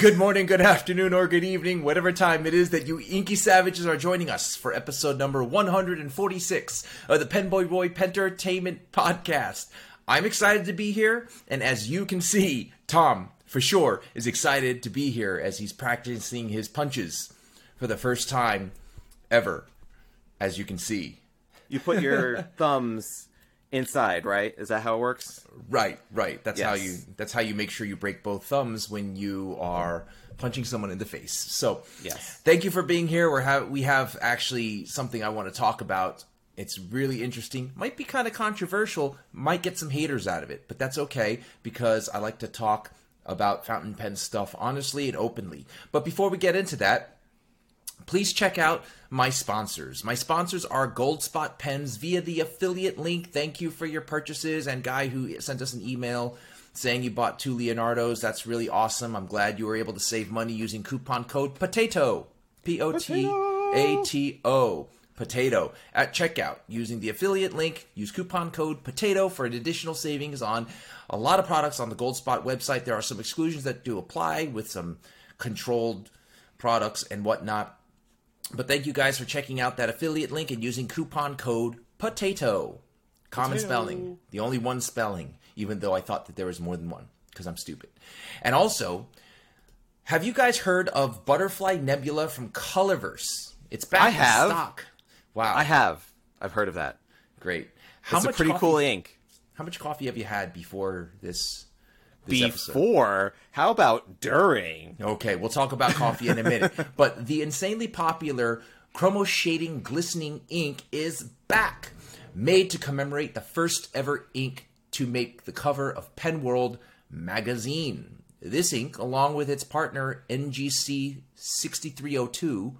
Good morning, good afternoon, or good evening, whatever time it is that you inky savages are joining us for episode number 146 of the Penboy Roy Pentertainment Podcast. I'm excited to be here, and as you can see, Tom, for sure, is excited to be here as he's practicing his punches for the first time ever, as you can see. You put your thumbs inside, right? Is that how it works? Right, right. That's how you that's how you make sure you break both thumbs when you are punching someone in the face. So, Yes. Thank you for being here. We're ha- we have actually something I want to talk about. It's really interesting. Might be kind of controversial. Might get some haters out of it, but that's okay because I like to talk about fountain pen stuff honestly and openly. But before we get into that, please check out my sponsors. My sponsors are Goldspot Pens via the affiliate link. Thank you for your purchases. And guy who sent us an email saying you bought two Leonardos. That's really awesome. I'm glad you were able to save money using coupon code POTATO. P O T A T O. Potato at checkout using the affiliate link. Use coupon code POTATO for an additional savings on a lot of products on the Goldspot website. There are some exclusions that do apply with some controlled products and whatnot. But thank you guys for checking out that affiliate link and using coupon code POTATO. Common spelling. The only one spelling, even though I thought that there was more than one, because I'm stupid. And also, have you guys heard of Butterfly Nebula from Colorverse? It's back I in have. stock. Wow. I have. I've heard of that. Great. How It's a pretty coffee, cool ink. How much coffee have you had before this, this episode? Before, how about during? Okay, we'll talk about coffee in a minute. but the insanely popular chromo shading glistening ink is back, made to commemorate the first ever ink to make the cover of Pen World magazine. This ink, along with its partner NGC 6302,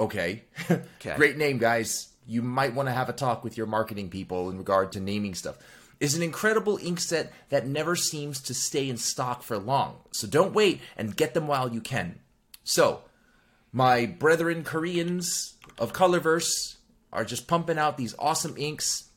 okay, Okay. great name, guys. You might want to have a talk with your marketing people in regard to naming stuff. Is an incredible ink set that never seems to stay in stock for long. So don't wait and get them while you can. So, my brethren Koreans of Colorverse are just pumping out these awesome inks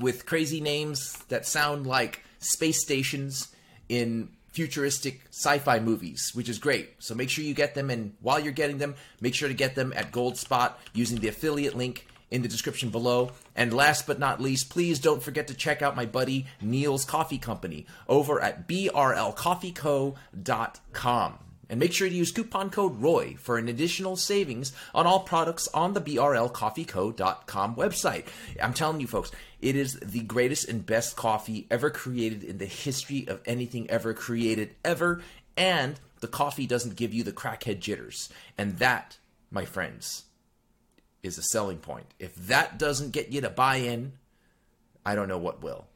with crazy names that sound like space stations in futuristic sci-fi movies, which is great. So make sure you get them and while you're getting them, make sure to get them at Goldspot using the affiliate link in the description below. And last but not least, please don't forget to check out my buddy Neil's Coffee Company over at brlcoffeeco.com. And make sure to use coupon code ROY for an additional savings on all products on the brlcoffeeco.com website. I'm telling you folks, it is the greatest and best coffee ever created in the history of anything ever created ever. And the coffee doesn't give you the crackhead jitters. And that, my friends, is a selling point. If that doesn't get you to buy in, I don't know what will.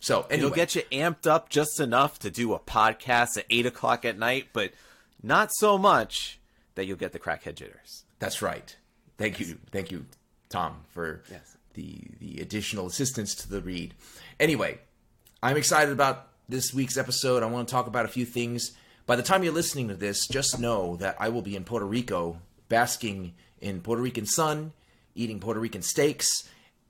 So anyway, It'll get you amped up just enough to do a podcast at 8 o'clock at night, but not so much that you'll get the crackhead jitters. That's right. Thank you, thank you, Tom, for Yes. the the additional assistance to the read. Anyway, I'm excited about this week's episode. I want to talk about a few things. By the time you're listening to this, just know that I will be in Puerto Rico, basking in Puerto Rican sun, eating Puerto Rican steaks,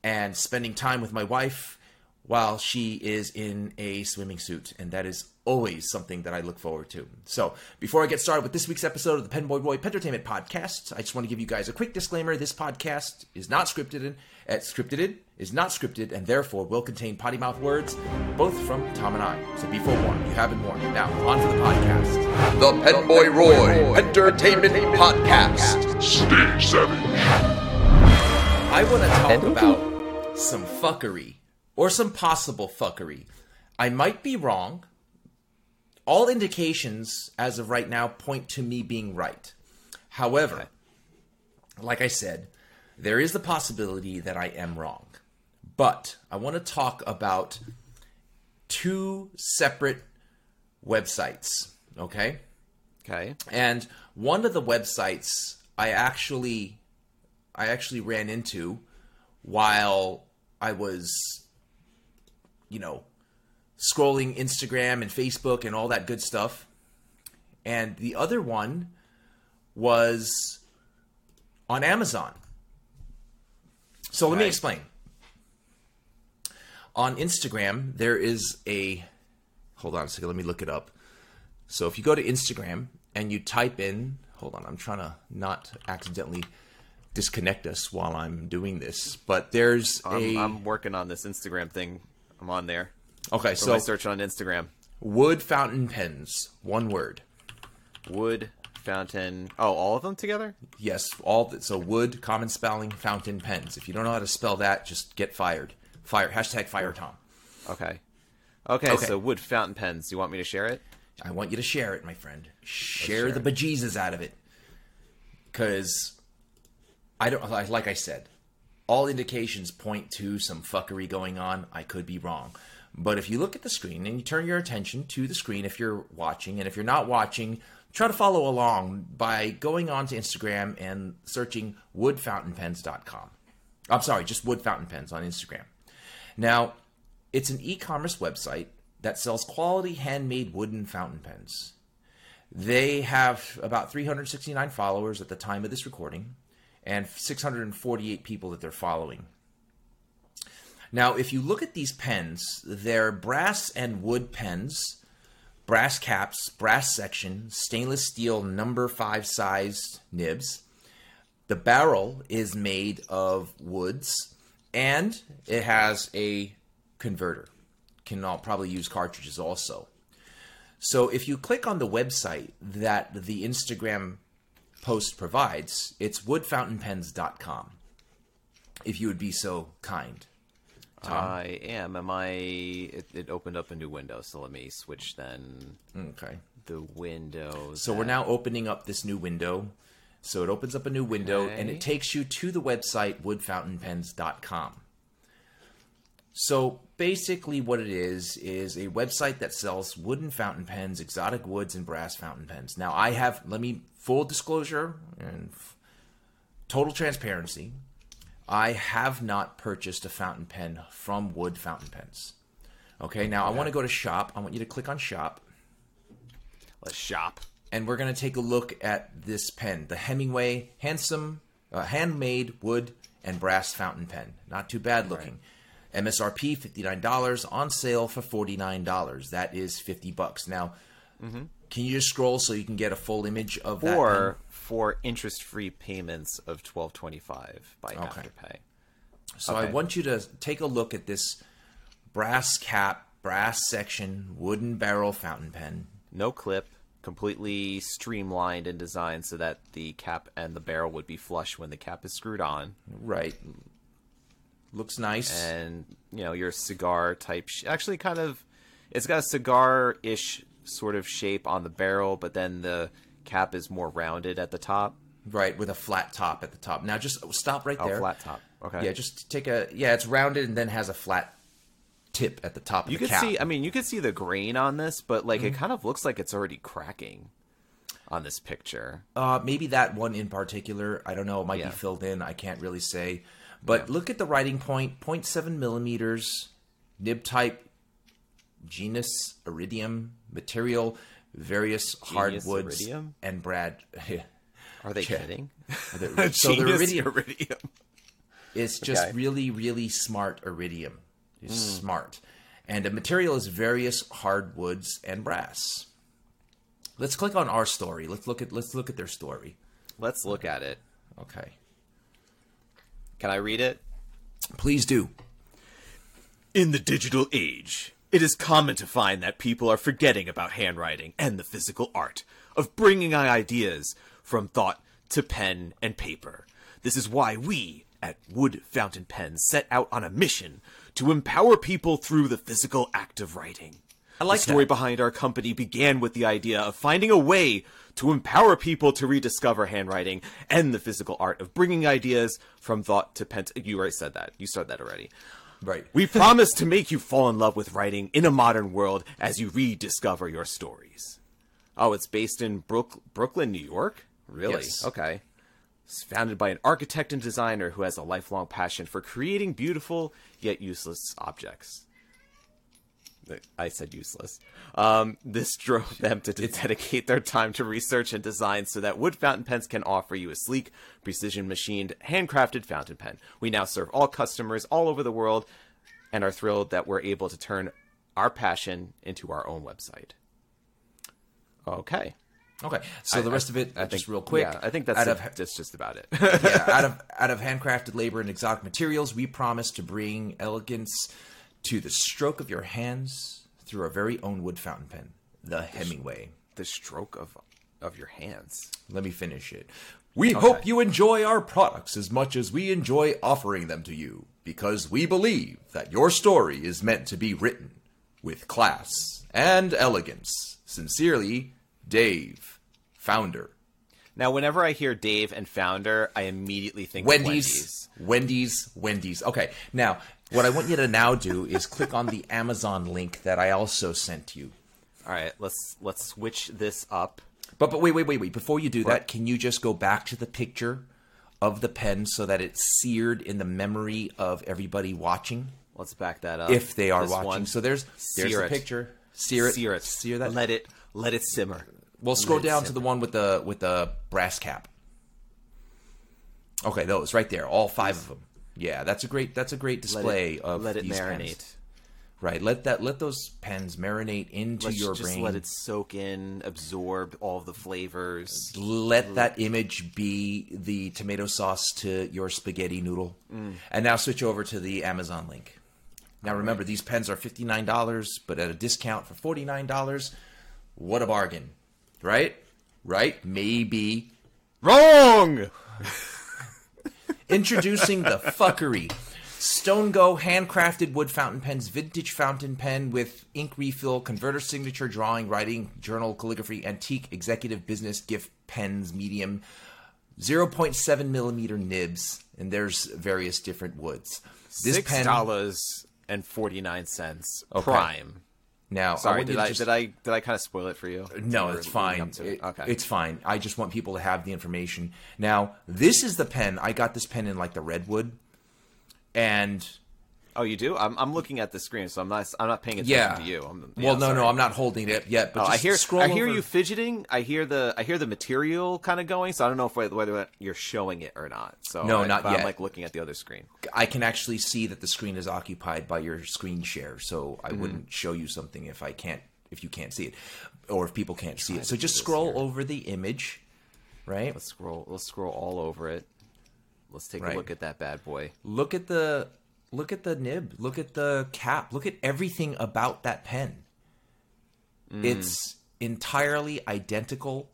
and spending time with my wife while she is in a swimming suit. And that is always something that I look forward to. So, before I get started with this week's episode of the Penboy Roy Pentertainment Podcast, I just want to give you guys a quick disclaimer. This podcast is not scripted and uh, scripted is not scripted and therefore will contain potty mouth words, both from Tom and I. So be forewarned. You have been warned. Now, on to the podcast. The Penboy Roy Pentertainment Podcast. Stay savage. I want to talk about some fuckery or some possible fuckery. I might be wrong. All indications as of right now point to me being right. However, like I said, there is the possibility that I am wrong. But I want to talk about two separate websites, okay? Okay. And one of the websites I actually I actually ran into while I was you know scrolling Instagram and Facebook and all that good stuff. And the other one was on Amazon. So let me explain. On Instagram, there is a hold on a second, let me look it up. So if you go to Instagram and you type in, hold on, I'm trying to not accidentally disconnect us while I'm doing this, but there's I'm, a I'm working on this Instagram thing. I'm on there. okay. So I search on Instagram. wood fountain pens, one word. Wood fountain. Oh, all of them together? Yes, all th- so wood, common spelling, fountain pens. If you don't know how to spell that, just get fired. Fire hashtag fire Tom. Okay. Okay, Okay. so wood fountain pens. Do you want me to share it? I want you to share it, my friend. Share, share the bejesus out of it, because I don't like. Like I said, all indications point to some fuckery going on. I could be wrong, but if you look at the screen and you turn your attention to the screen, if you're watching, and if you're not watching, try to follow along by going on to Instagram and searching woodfountainpens.com. I'm sorry, just wood fountain pens on Instagram. Now, it's an e-commerce website that sells quality handmade wooden fountain pens. They have about 369 followers at the time of this recording and 648 people that they're following. Now, if you look at these pens, they're brass and wood pens, brass caps, brass section, stainless steel number 5 sized nibs. The barrel is made of woods and it has a converter. Can all probably use cartridges also. So if you click on the website that the Instagram post provides, it's woodfountainpens.com. If you would be so kind. I am. Am I? It, it opened up a new window, so let me switch then Okay. the windows. So we're now opening up this new window. So it opens up a new window and it takes you to the website woodfountainpens.com. So basically, what it is is a website that sells wooden fountain pens, exotic woods, and brass fountain pens. Now, I have, let me, full disclosure and f- total transparency, I have not purchased a fountain pen from Wood Fountain Pens. Okay, now I want to go to shop. I want you to click on shop Let's shop. and we're going to take a look at this pen, the Hemingway handsome, uh, handmade wood and brass fountain pen. Not too bad looking. MSRP fifty nine dollars on sale for forty nine dollars. That is fifty bucks. Now, mm-hmm. can you just scroll so you can get a full image of that? Or for interest-free payments of twelve twenty-five by Afterpay. So I want you to take a look at this brass cap, brass section, wooden barrel fountain pen. No clip. Completely streamlined in design so that the cap and the barrel would be flush when the cap is screwed on. Right. Looks nice. and you know your cigar type sh- actually kind of it's got a cigar ish sort of shape on the barrel but then the cap is more rounded at the top Right, with a flat top at the top. Now just stop right oh there. flat top okay Yeah, just take a yeah, it's rounded and then has a flat tip at the top of you the cap. see i mean you could see the grain on this but like Mm-hmm. it kind of looks like it's already cracking on this picture uh, maybe that one in particular. I don't know. It might Yeah. be filled in. I can't really say. But look at the writing point: 0.7 millimeters, nib type, genus iridium, material, various hardwoods, iridium? and Brad. are they Yeah. kidding so the iridium iridium. is just Okay. really, really smart iridium. It's Hmm. smart. And the material is various hardwoods and brass. Let's click on our story. Let's look at let's look at their story. let's look at it Okay. Can i read it Please do. In the digital age, it is common to find that people are forgetting about handwriting and the physical art of bringing ideas from thought to pen and paper. This is why we at Wood Fountain Pens set out on a mission to empower people through the physical act of writing. I like the story that. behind our company began with the idea of finding a way to empower people to rediscover handwriting and the physical art of bringing ideas from thought to pen. You already said that. You said that already. Right. We promise to make you fall in love with writing in a modern world as you rediscover your stories. Oh, it's based in Brook- Brooklyn, New York? Really? Yes. Okay. It's founded by an architect and designer who has a lifelong passion for creating beautiful yet useless objects. I said useless. Um, this drove them to dedicate their time to research and design so that Wood Fountain Pens can offer you a sleek, precision machined, handcrafted fountain pen. We now serve all customers all over the world and are thrilled that we're able to turn our passion into our own website. Okay. Okay, so the rest of it, I just think- real quick. Yeah, I think that's out it, of that's just about it. yeah, out of out of handcrafted labor and exotic materials, we promise to bring elegance to the stroke of your hands through our very own wood fountain pen, the Hemingway. the stroke of of your hands. Let me finish it. We hope you enjoy our products as much as we enjoy offering them to you, because we believe that your story is meant to be written with class and elegance. Sincerely, Dave, founder. Now, whenever I hear Dave and founder, I immediately think of Wendy's, Wendy's, Wendy's. Okay, now what I want you to now do is click on the Amazon link that I also sent you. All right, let's let's switch this up. But but wait wait wait wait before you do that, can you just go back to the picture of the pen so that it's seared in the memory of everybody watching Let's back that up. if they are This watching? one. So there's there's Sear the it. picture. Sear it. sear it, Sear that. Let it let it simmer. We'll scroll Let down to the one with the with the brass cap. Okay, those right there, all five of them. Yeah, that's a great that's a great Let display it, of let it these marinate. pens. Right, let that let those pens marinate into Let's your just brain. let it soak in, absorb all the flavors. let that image be the tomato sauce to your spaghetti noodle. Mm. And now switch over to the Amazon link. Now remember, these pens are $59, but at a discount for $49. What a bargain. Right? Right? Maybe. Wrong. Introducing the fuckery. Stonego handcrafted wood fountain pens, vintage fountain pen with ink refill, converter signature drawing, writing, journal, calligraphy, antique, executive business, gift pens, medium, 0.7 millimeter nibs, and there's various different woods. This Six pen dollars and forty nine cents. Okay. Prime. Now. Sorry, you did I just- did I did I kind of spoil it for you? No, it's fine. it? It- okay, It's fine. I just want people to have the information. Now, this is the pen. I got this pen in like the redwood, and Oh, you do? I'm, I'm looking at the screen, so I'm not I'm not paying attention yeah. to you. I'm, well, yeah, no, no, sorry. I'm not holding it yet. But Oh, I hear scroll I hear over. you fidgeting. I hear the I hear the material kind of going. So I don't know if whether, whether you're showing it or not. So No, I, not yet. I'm like looking at the other screen. I can actually see that the screen is occupied by your screen share, so Mm-hmm. I wouldn't show you something if I can't, if you can't see it, or if people can't see it. So just scroll here. over the image, right? Let's scroll. Let's scroll all over it. Let's take Right. a look at that bad boy. Look at the, look at the nib, look at the cap, look at everything about that pen. Mm. It's entirely identical.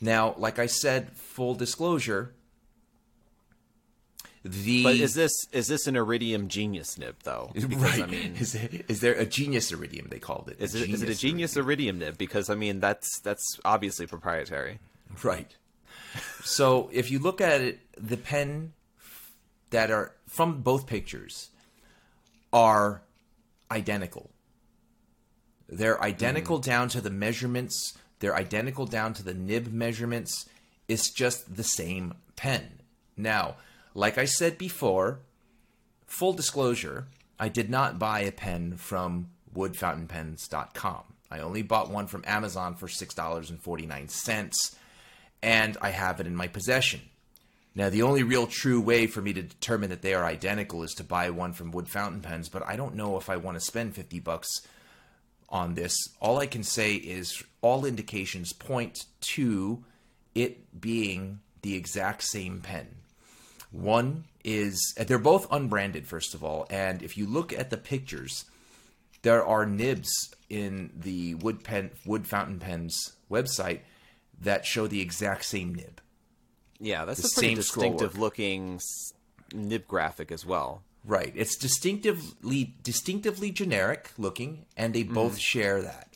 Now, like I said, full disclosure. The But is this is this an Iridium Genius nib though? Because right? I mean, is, it, is there a genius iridium? They called it. is it is it a Genius Iridium nib? Because I mean, that's that's obviously proprietary. Right. So if you look at it, the pen that are from both pictures are identical. They're identical mm. down to the measurements. They're identical down to the nib measurements. It's just the same pen. Now, like I said before, full disclosure, I did not buy a pen from woodfountainpens.com. I only bought one from Amazon for $6.49 and I have it in my possession. Now, the only real true way for me to determine that they are identical is to buy one from Wood Fountain Pens, but I don't know if I want to spend 50 bucks on this. All I can say is all indications point to it being the exact same pen. One is uh, they're both unbranded first of all, and if you look at the pictures, there are nibs in the Wood Pen Wood Fountain Pens website that show the exact same nib. Yeah, that's The same distinctive looking nib graphic as well. Right. It's distinctively distinctively generic looking, and they both mm-hmm. share that.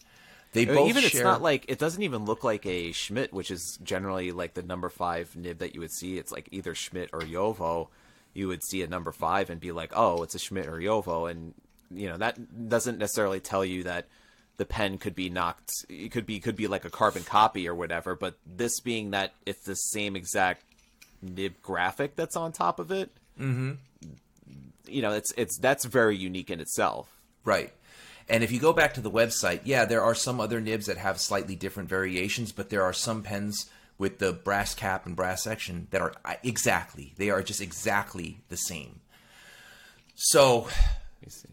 They I mean, both even share. it's not like it doesn't even look like a Schmidt, which is generally like the number five nib that you would see. It's like either Schmidt or JoWo. You would see a number five and be like, oh, it's a Schmidt or JoWo, and you know that doesn't necessarily tell you that the pen could be knocked. It could be could be like a carbon copy or whatever. But this being that it's the same exact nib graphic that's on top of it. Mm-hmm. You know, it's it's that's very unique in itself. Right. And if you go back to the website, yeah, there are some other nibs that have slightly different variations, but there are some pens with the brass cap and brass section that are uh, exactly, they are just exactly the same. So,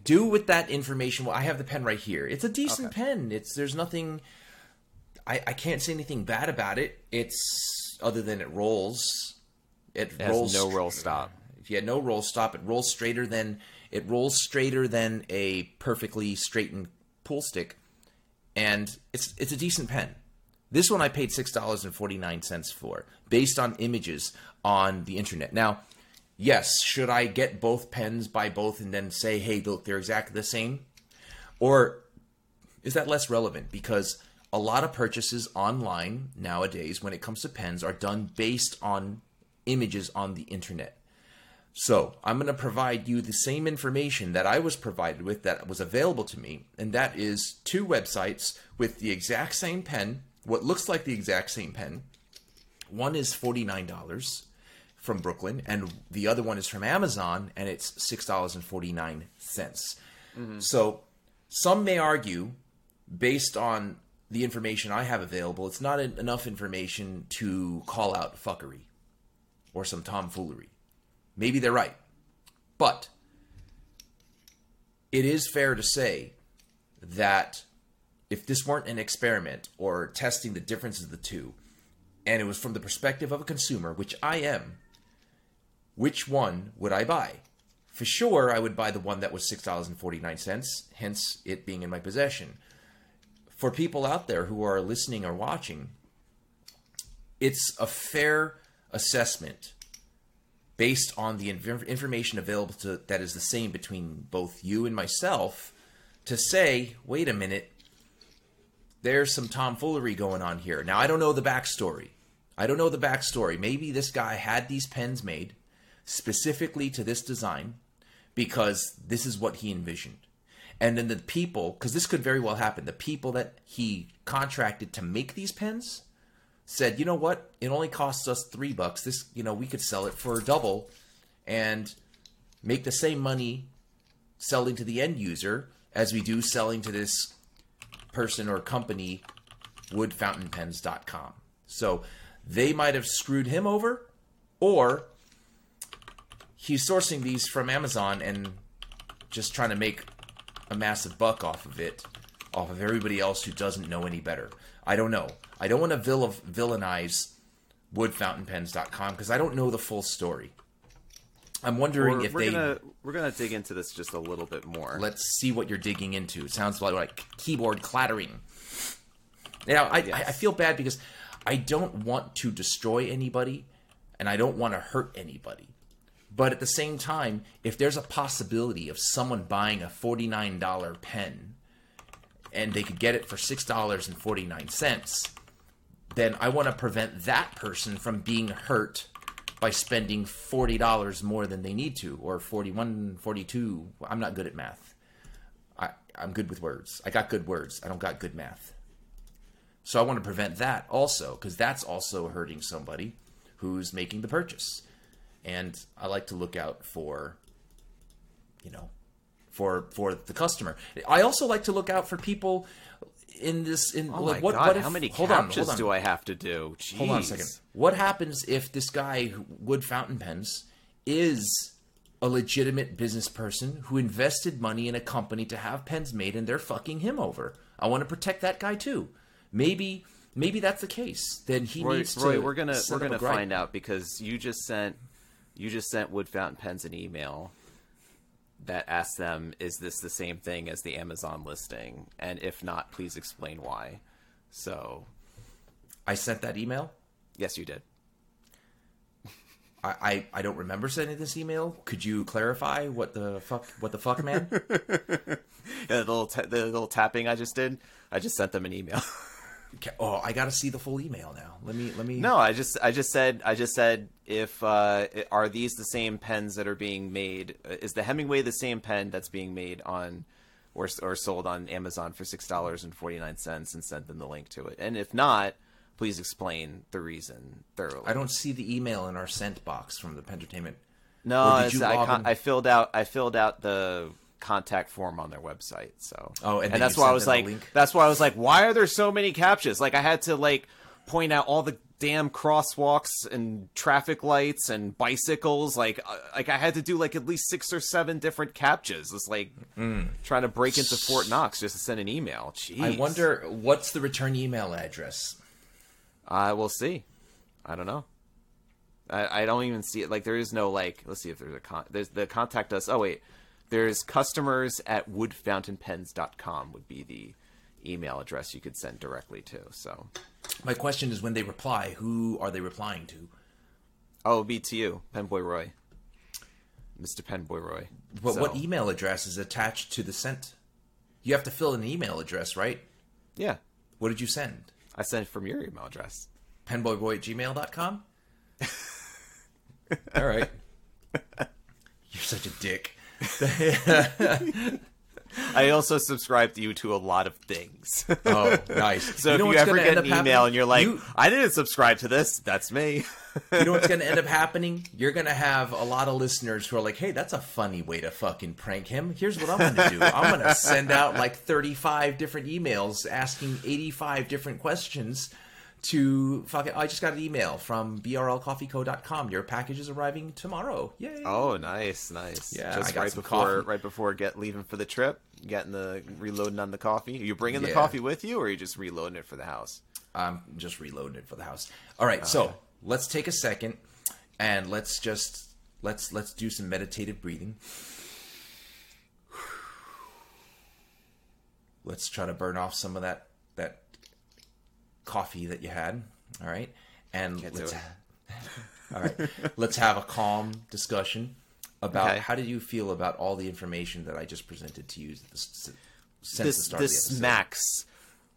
do with that information. Well, I have the pen right here. It's a decent pen. It's there's nothing I, I can't say anything bad about it. It's other than it rolls. It, It has rolls no roll stop. If you had no roll stop, it rolls straighter than it rolls straighter than a perfectly straightened pool stick, and it's it's a decent pen. This one I paid six dollars and forty nine cents for, based on images on the internet. Now, yes, should I get both pens by both and then say, hey, look, they're exactly the same, or is that less relevant? Because a lot of purchases online nowadays, when it comes to pens, are done based on images on the internet. So I'm going to provide you the same information that I was provided with that was available to me, and that is two websites with the exact same pen, what looks like the exact same pen. One is $49 from Brooklyn, and the other one is from Amazon, and it's $6.49. Mm-hmm. So some may argue, based on the information I have available, it's not en- enough information to call out fuckery or some tomfoolery. Maybe they're right. But it is fair to say that if this weren't an experiment or testing the differences of the two, and it was from the perspective of a consumer, which I am, which one would I buy? For sure, I would buy the one that was $6.49, hence it being in my possession. For people out there who are listening or watching, it's a fair assessment based on the inf- information available to that is the same between both you and myself to say, wait a minute, there's some tomfoolery going on here. Now I don't know the backstory. I don't know the backstory. Maybe this guy had these pens made specifically to this design because this is what he envisioned. And then the people, because this could very well happen, the people that he contracted to make these pens said, you know what? It only costs us three bucks. This, you know, we could sell it for double and make the same money selling to the end user as we do selling to this person or company, woodfountainpens.com. So they might have screwed him over, or he's sourcing these from Amazon and just trying to make a massive buck off of it, off of everybody else who doesn't know any better. I don't know. I don't want to vil- villainize woodfountainpens.com because I don't know the full story. I'm wondering We're, if we're they gonna we're gonna dig into this just a little bit more. let's see what you're digging into. It sounds like, like keyboard clattering. Now, I, I, I feel bad because I don't want to destroy anybody and I don't want to hurt anybody. But at the same time, if there's a possibility of someone buying a $49 pen and they could get it for $6.49, then I want to prevent that person from being hurt by spending $40 more than they need to or 41 42 i'm not good at math. I, i'm good with words. I got good words. I don't got good math. So i want to prevent that also because that's also hurting somebody who's making the purchase and i like to look out for you know for for the customer i also like to look out for people in this in oh like my what, god! what if, how many hold on, hold on. do I have to do? Hold on a second. What happens if this guy, Wood Fountain Pens, is a legitimate business person who invested money in a company to have pens made and they're fucking him over? I want to protect that guy too. Maybe maybe that's the case. Then he Roy, needs Roy, to. we're gonna we're gonna find out because you just sent you just sent Wood Fountain Pens an email that asked them, "Is this the same thing as the Amazon listing? And if not, please explain why." So, I sent that email. yes, you did. I, I, I don't remember sending this email. Could you clarify what the fuck what the fuck man? Yeah, the little ta- the little tapping I just did. I just sent them an email. Oh, I got to see the full email now. Let me let me. no, I just I just said I just said if uh, are these the same pens that are being made? uh, Is the Hemingway the same pen that's being made on or or sold on Amazon for six dollars and forty nine cents? And sent them the link to it. And if not, please explain the reason thoroughly. I don't see the email in our sent box from the Pentertainment. No, it's, I, I filled out I filled out the contact form on their website. So Oh, and then that's why I was like that's why I was like, why are there so many captchas? Like I had to like point out all the damn crosswalks and traffic lights and bicycles. Like, uh, like I had to do like at least six or seven different captchas. It's like trying to break into Fort Knox just to send an email. Jeez. I wonder what's the return email address. I will see. I don't know. I, I don't even see it. Like there is no like. Let's see if there's a con. There's the contact us. Oh wait, there's customers at woodfountainpens.com would be the email address you could send directly to. So My question is when they reply, who are they replying to? oh, be to you, Penboy Roy, Mr. Penboy Roy. But So, what email address is attached to the sent? You have to fill an email address, right? Yeah, What did you send? I sent it from your email address. penboyboy at gmail.com? All right. You're such a dick. I also subscribe to you to a lot of things. Oh, nice. so if you ever get an email happening? and you're like, You- I didn't subscribe to this, that's me. you know what's going to end up happening? You're going to have a lot of listeners who are like, hey, that's a funny way to fucking prank him. Here's what I'm going to do I'm going to send out like 35 different emails asking 85 different questions to fucking. I just got an email from brlcoffeeco.com. Your package is arriving tomorrow. Yay. Oh, nice, nice. Yeah, just right before coffee. right before get leaving for the trip, getting the reloading on the coffee. Are you bringing the coffee with you, or are you just reloading it for the house? I'm just reloading it for the house. All right, so let's take a second and let's just let's let's do some meditative breathing. Let's try to burn off some of that that coffee that you had. All right, and Can't let's all right, let's have a calm discussion about Okay. how did you feel about all the information that I just presented to you since the This start this of the episode. smacks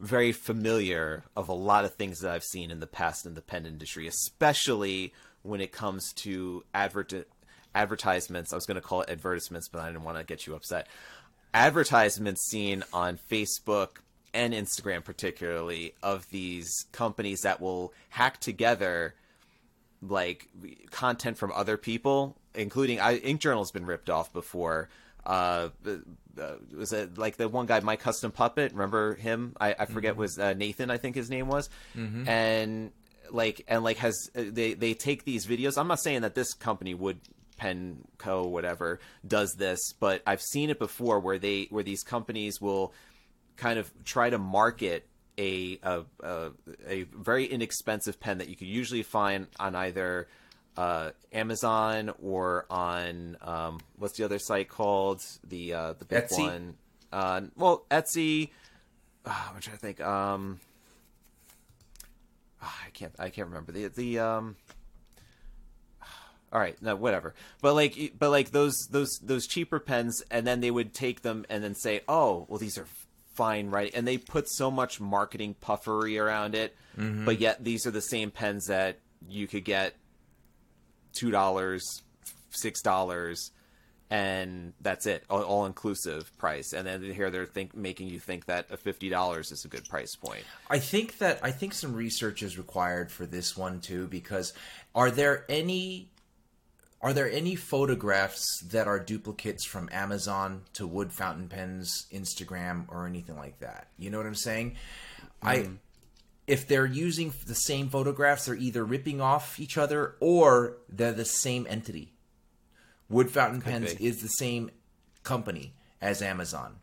very familiar of a lot of things that I've seen in the past in the pen industry, especially when it comes to advert advertisements. I was going to call it advertisements, but I didn't want to get you upset. Advertisements seen on Facebook and Instagram, particularly, of these companies that will hack together like content from other people, including I, Ink Journal has been ripped off before. Uh, uh, was it like the one guy, my custom puppet? Remember him? I, I forget was uh, Nathan, I think his name was, and like and like has uh, they they take these videos. I'm not saying that this company would pen co whatever does this but i've seen it before where they where these companies will kind of try to market a a, a, a very inexpensive pen that you could usually find on either uh, Amazon or on um, what's the other site called the uh, the big Etsy? one. Uh, well, Etsy. Uh, I'm trying to think. Um, ah, I can't. I can't remember the the. Um, all right, no, whatever. But like, but like those those those cheaper pens, and then they would take them and then say, "Oh, well, these are fine, right?" And they put so much marketing puffery around it, mm-hmm. but yet these are the same pens that you could get two dollars, six dollars, and that's it, all, all inclusive price. And then here they're think making you think that a fifty dollars is a good price point. I think that I think some research is required for this one too because are there any are there any photographs that are duplicates from Amazon to Wood Fountain Pens Instagram or anything like that? You know what I'm saying? I hmm. if they're using the same photographs, they're either ripping off each other or they're the same entity. Wood Fountain Pens be. is the same company as Amazon.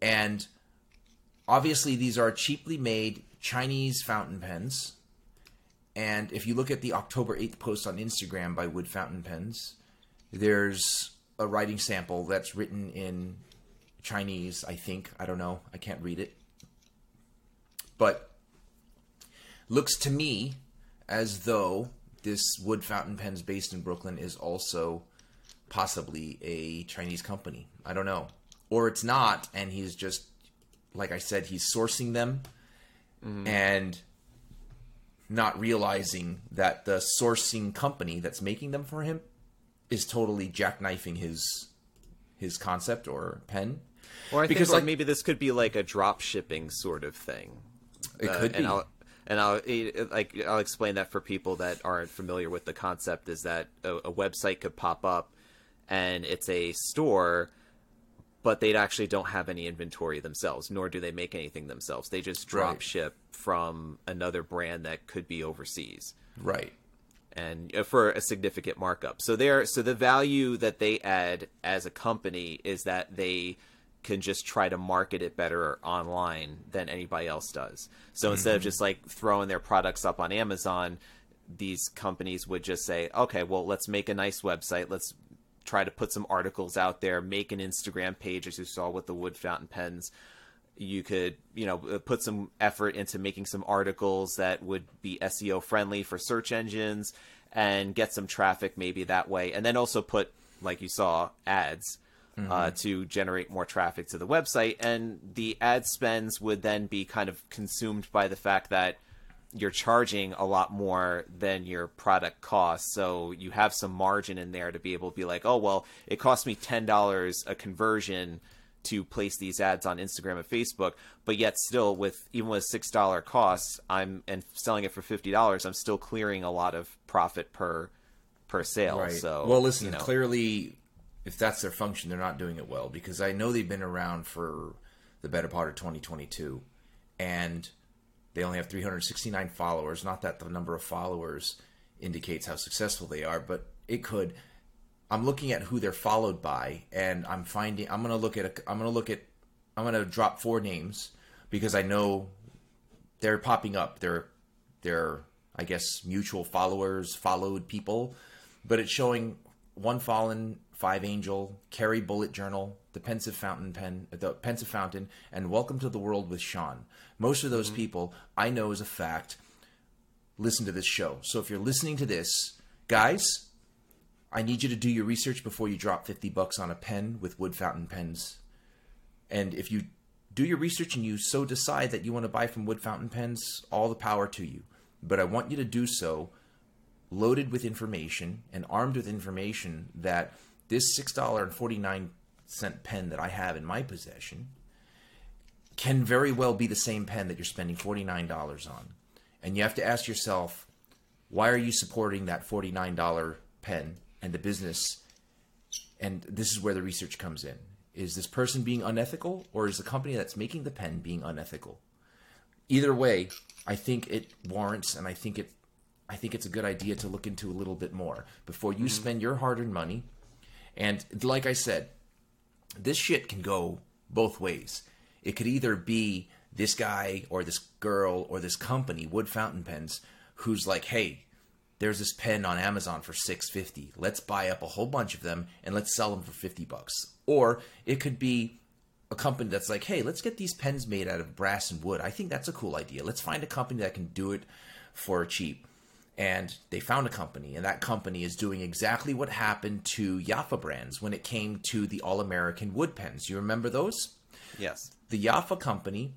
And obviously these are cheaply made Chinese fountain pens. And if you look at the October 8th post on Instagram by Wood Fountain Pens, there's a writing sample that's written in Chinese, I think. I don't know. I can't read it. But looks to me as though this Wood Fountain Pens based in Brooklyn is also possibly a Chinese company. I don't know. Or it's not, and he's just, like I said, he's sourcing them mm-hmm. and not realizing that the sourcing company that's making them for him is totally jackknifing his his concept or pen. Or I Because, think like- maybe this could be like a drop shipping sort of thing. It Uh, could and be. I'll, and I'll like I'll explain that for people that aren't familiar with the concept. Is that a, a website could pop up, and it's a store, but they actually don't have any inventory themselves, nor do they make anything themselves. They just drop Right. ship from another brand that could be overseas Right. and uh, for a significant markup. So there, so the value that they add as a company is that they can just try to market it better online than anybody else does. So instead of just like throwing their products up on Amazon, these companies would just say, okay, well, let's make a nice website. Let's try to put some articles out there, make an Instagram page, as you saw with the wood fountain pens. You could, you know, uh, put some effort into making some articles that would be SEO friendly for search engines and get some traffic maybe that way. And then also put, like you saw, ads uh, to generate more traffic to the website. And the ad spends would then be kind of consumed by the fact that you're charging a lot more than your product costs. So you have some margin in there to be able to be like, oh, well, it cost me $10 a conversion to place these ads on Instagram and Facebook, but yet still with even with six dollar costs, I'm and selling it for fifty dollars, I'm still clearing a lot of profit per per sale. Right. So well, listen. you know, Clearly, if that's their function, they're not doing it well because I know they've been around for the better part of 2022, and they only have 369 followers. Not that the number of followers indicates how successful they are, but it could. I'm looking at who they're followed by, and I'm finding. I'm gonna look at. A, I'm gonna look at. I'm gonna drop four names because I know they're popping up. They're they're I guess mutual followers, followed people, but it's showing one fallen, five angel, carry bullet journal, the pensive fountain pen, the pensive fountain, and welcome to the world with Sean. Most of those mm-hmm. people I know as a fact listen to this show. So if you're listening to this, guys, I need you to do your research before you drop 50 bucks on a pen with wood fountain pens. And if you do your research and you so decide that you want to buy from wood fountain pens, all the power to you. But I want you to do so loaded with information and armed with information that this $6.49 pen that I have in my possession can very well be the same pen that you're spending $49 on. And you have to ask yourself, why are you supporting that $49 pen and the business? And this is where the research comes in. Is this person being unethical or is the company that's making the pen being unethical? Either way, I think it warrants and I think it I think it's a good idea to look into a little bit more before you mm-hmm. spend your hard-earned money. And like I said, this shit can go both ways. It could either be this guy or this girl or this company, Wood Fountain Pens, who's like, "Hey, there's this pen on Amazon for 650. Let's buy up a whole bunch of them and let's sell them for 50 bucks." Or it could be a company that's like, "Hey, let's get these pens made out of brass and wood. I think that's a cool idea. Let's find a company that can do it for cheap." And they found a company, and that company is doing exactly what happened to Yafa brands when it came to the All American wood pens. You remember those? yes, the Yafa company,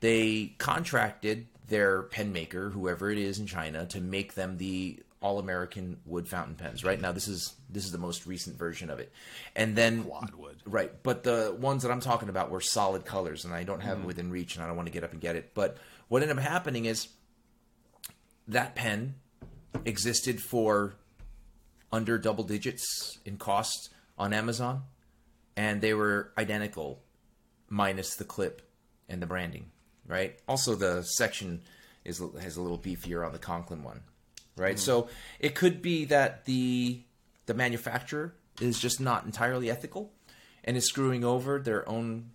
they contracted their pen maker, whoever it is in China, to make them the all American wood fountain pens. Right now, this is this is the most recent version of it, and then Quadwood. Right, but the ones that I'm talking about were solid colors, and I don't have them within reach, and I don't want to get up and get it. But what ended up happening is that pen existed for under double digits in cost on Amazon, and they were identical minus the clip and the branding, right? Also, the section is has a little beefier on the Conklin one, right? Hmm. So it could be that the the manufacturer is just not entirely ethical and is screwing over their own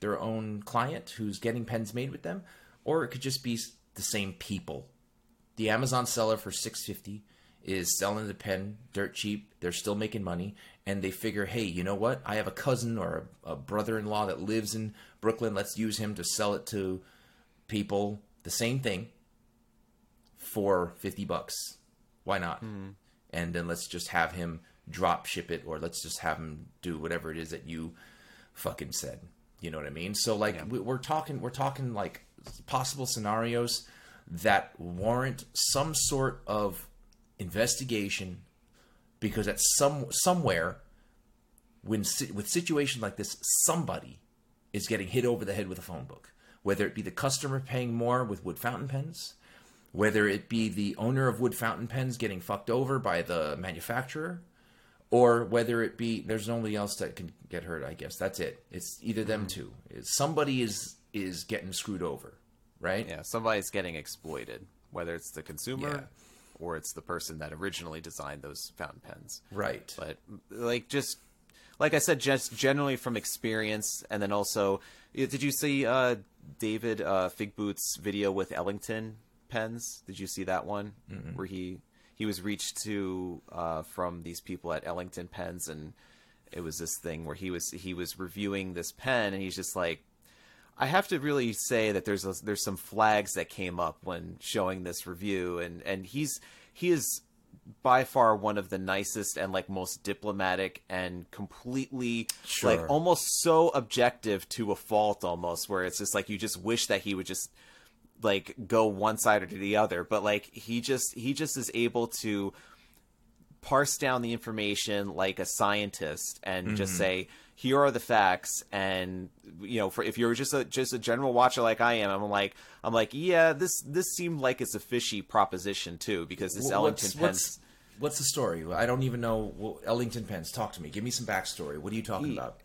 their own client who's getting pens made with them, or it could just be the same people. The Amazon seller for six fifty is selling the pen dirt cheap. They're still making money, and they figure, hey, you know what? I have a cousin or a, a brother-in-law that lives in Brooklyn. Let's use him to sell it to people. The same thing for fifty bucks. Why not? Hmm. And then let's just have him drop ship it, or let's just have him do whatever it is that you fucking said. You know what I mean? So like we, we're talking, we're talking like possible scenarios that warrant some sort of investigation because at some somewhere when with situations like this somebody is getting hit over the head with a phone book whether it be the customer paying more with wood fountain pens whether it be the owner of wood fountain pens getting fucked over by the manufacturer or whether it be there's nobody else that can get hurt. I guess that's it. It's either them Mm-hmm. two. It's- Somebody is is getting screwed over, right? Yeah, somebody's getting exploited, whether it's the consumer Yeah. Or it's the person that originally designed those fountain pens. Right. But like just like I said, just generally from experience, and then also, did you see uh, David uh, Figboot's video with Ellington pens? Did you see that one where he he was reached to uh, from these people at Ellington Pens, and it was this thing where he was he was reviewing this pen, and he's just like. I have to really say that there's a, there's some flags that came up when showing this review, and and he's he is by far one of the nicest and like most diplomatic and completely Sure. like almost so objective to a fault almost where it's just like you just wish that he would just like go one side or to the other but like he just he just is able to parse down the information like a scientist and just mm-hmm. say here are the facts and you know for if you're just a just a general watcher like I am I'm like I'm like yeah this this seemed like it's a fishy proposition too because this Wh- Ellington what's, Pens what's what's the story? I don't even know. Well, Ellington Pens, talk to me. Give me some backstory. What are you talking about?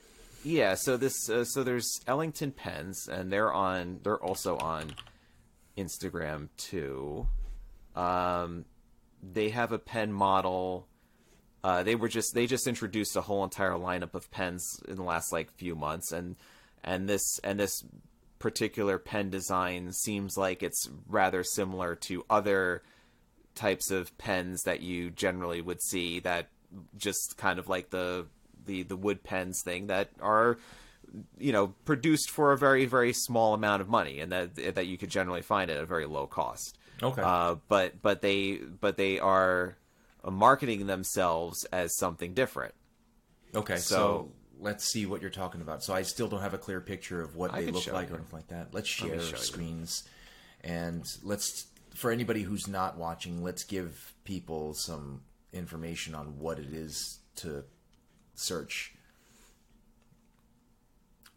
Yeah, so this uh, so there's Ellington Pens, and they're on they're also on Instagram too. Um, they have a pen model. Uh, they were just they just introduced a whole entire lineup of pens in the last like few months, and and this and this particular pen design seems like it's rather similar to other types of pens that you generally would see that just kind of like the the the wood pens thing that are you know produced for a very very small amount of money and that that you could generally find at a very low cost Okay. uh, but but they but they are marketing themselves as something different Okay, so, So- let's see what you're talking about. So I still don't have a clear picture of what I they look like you. or anything like that. Let's Let share you. screens, and let's for anybody who's not watching, let's give people some information on what it is to search.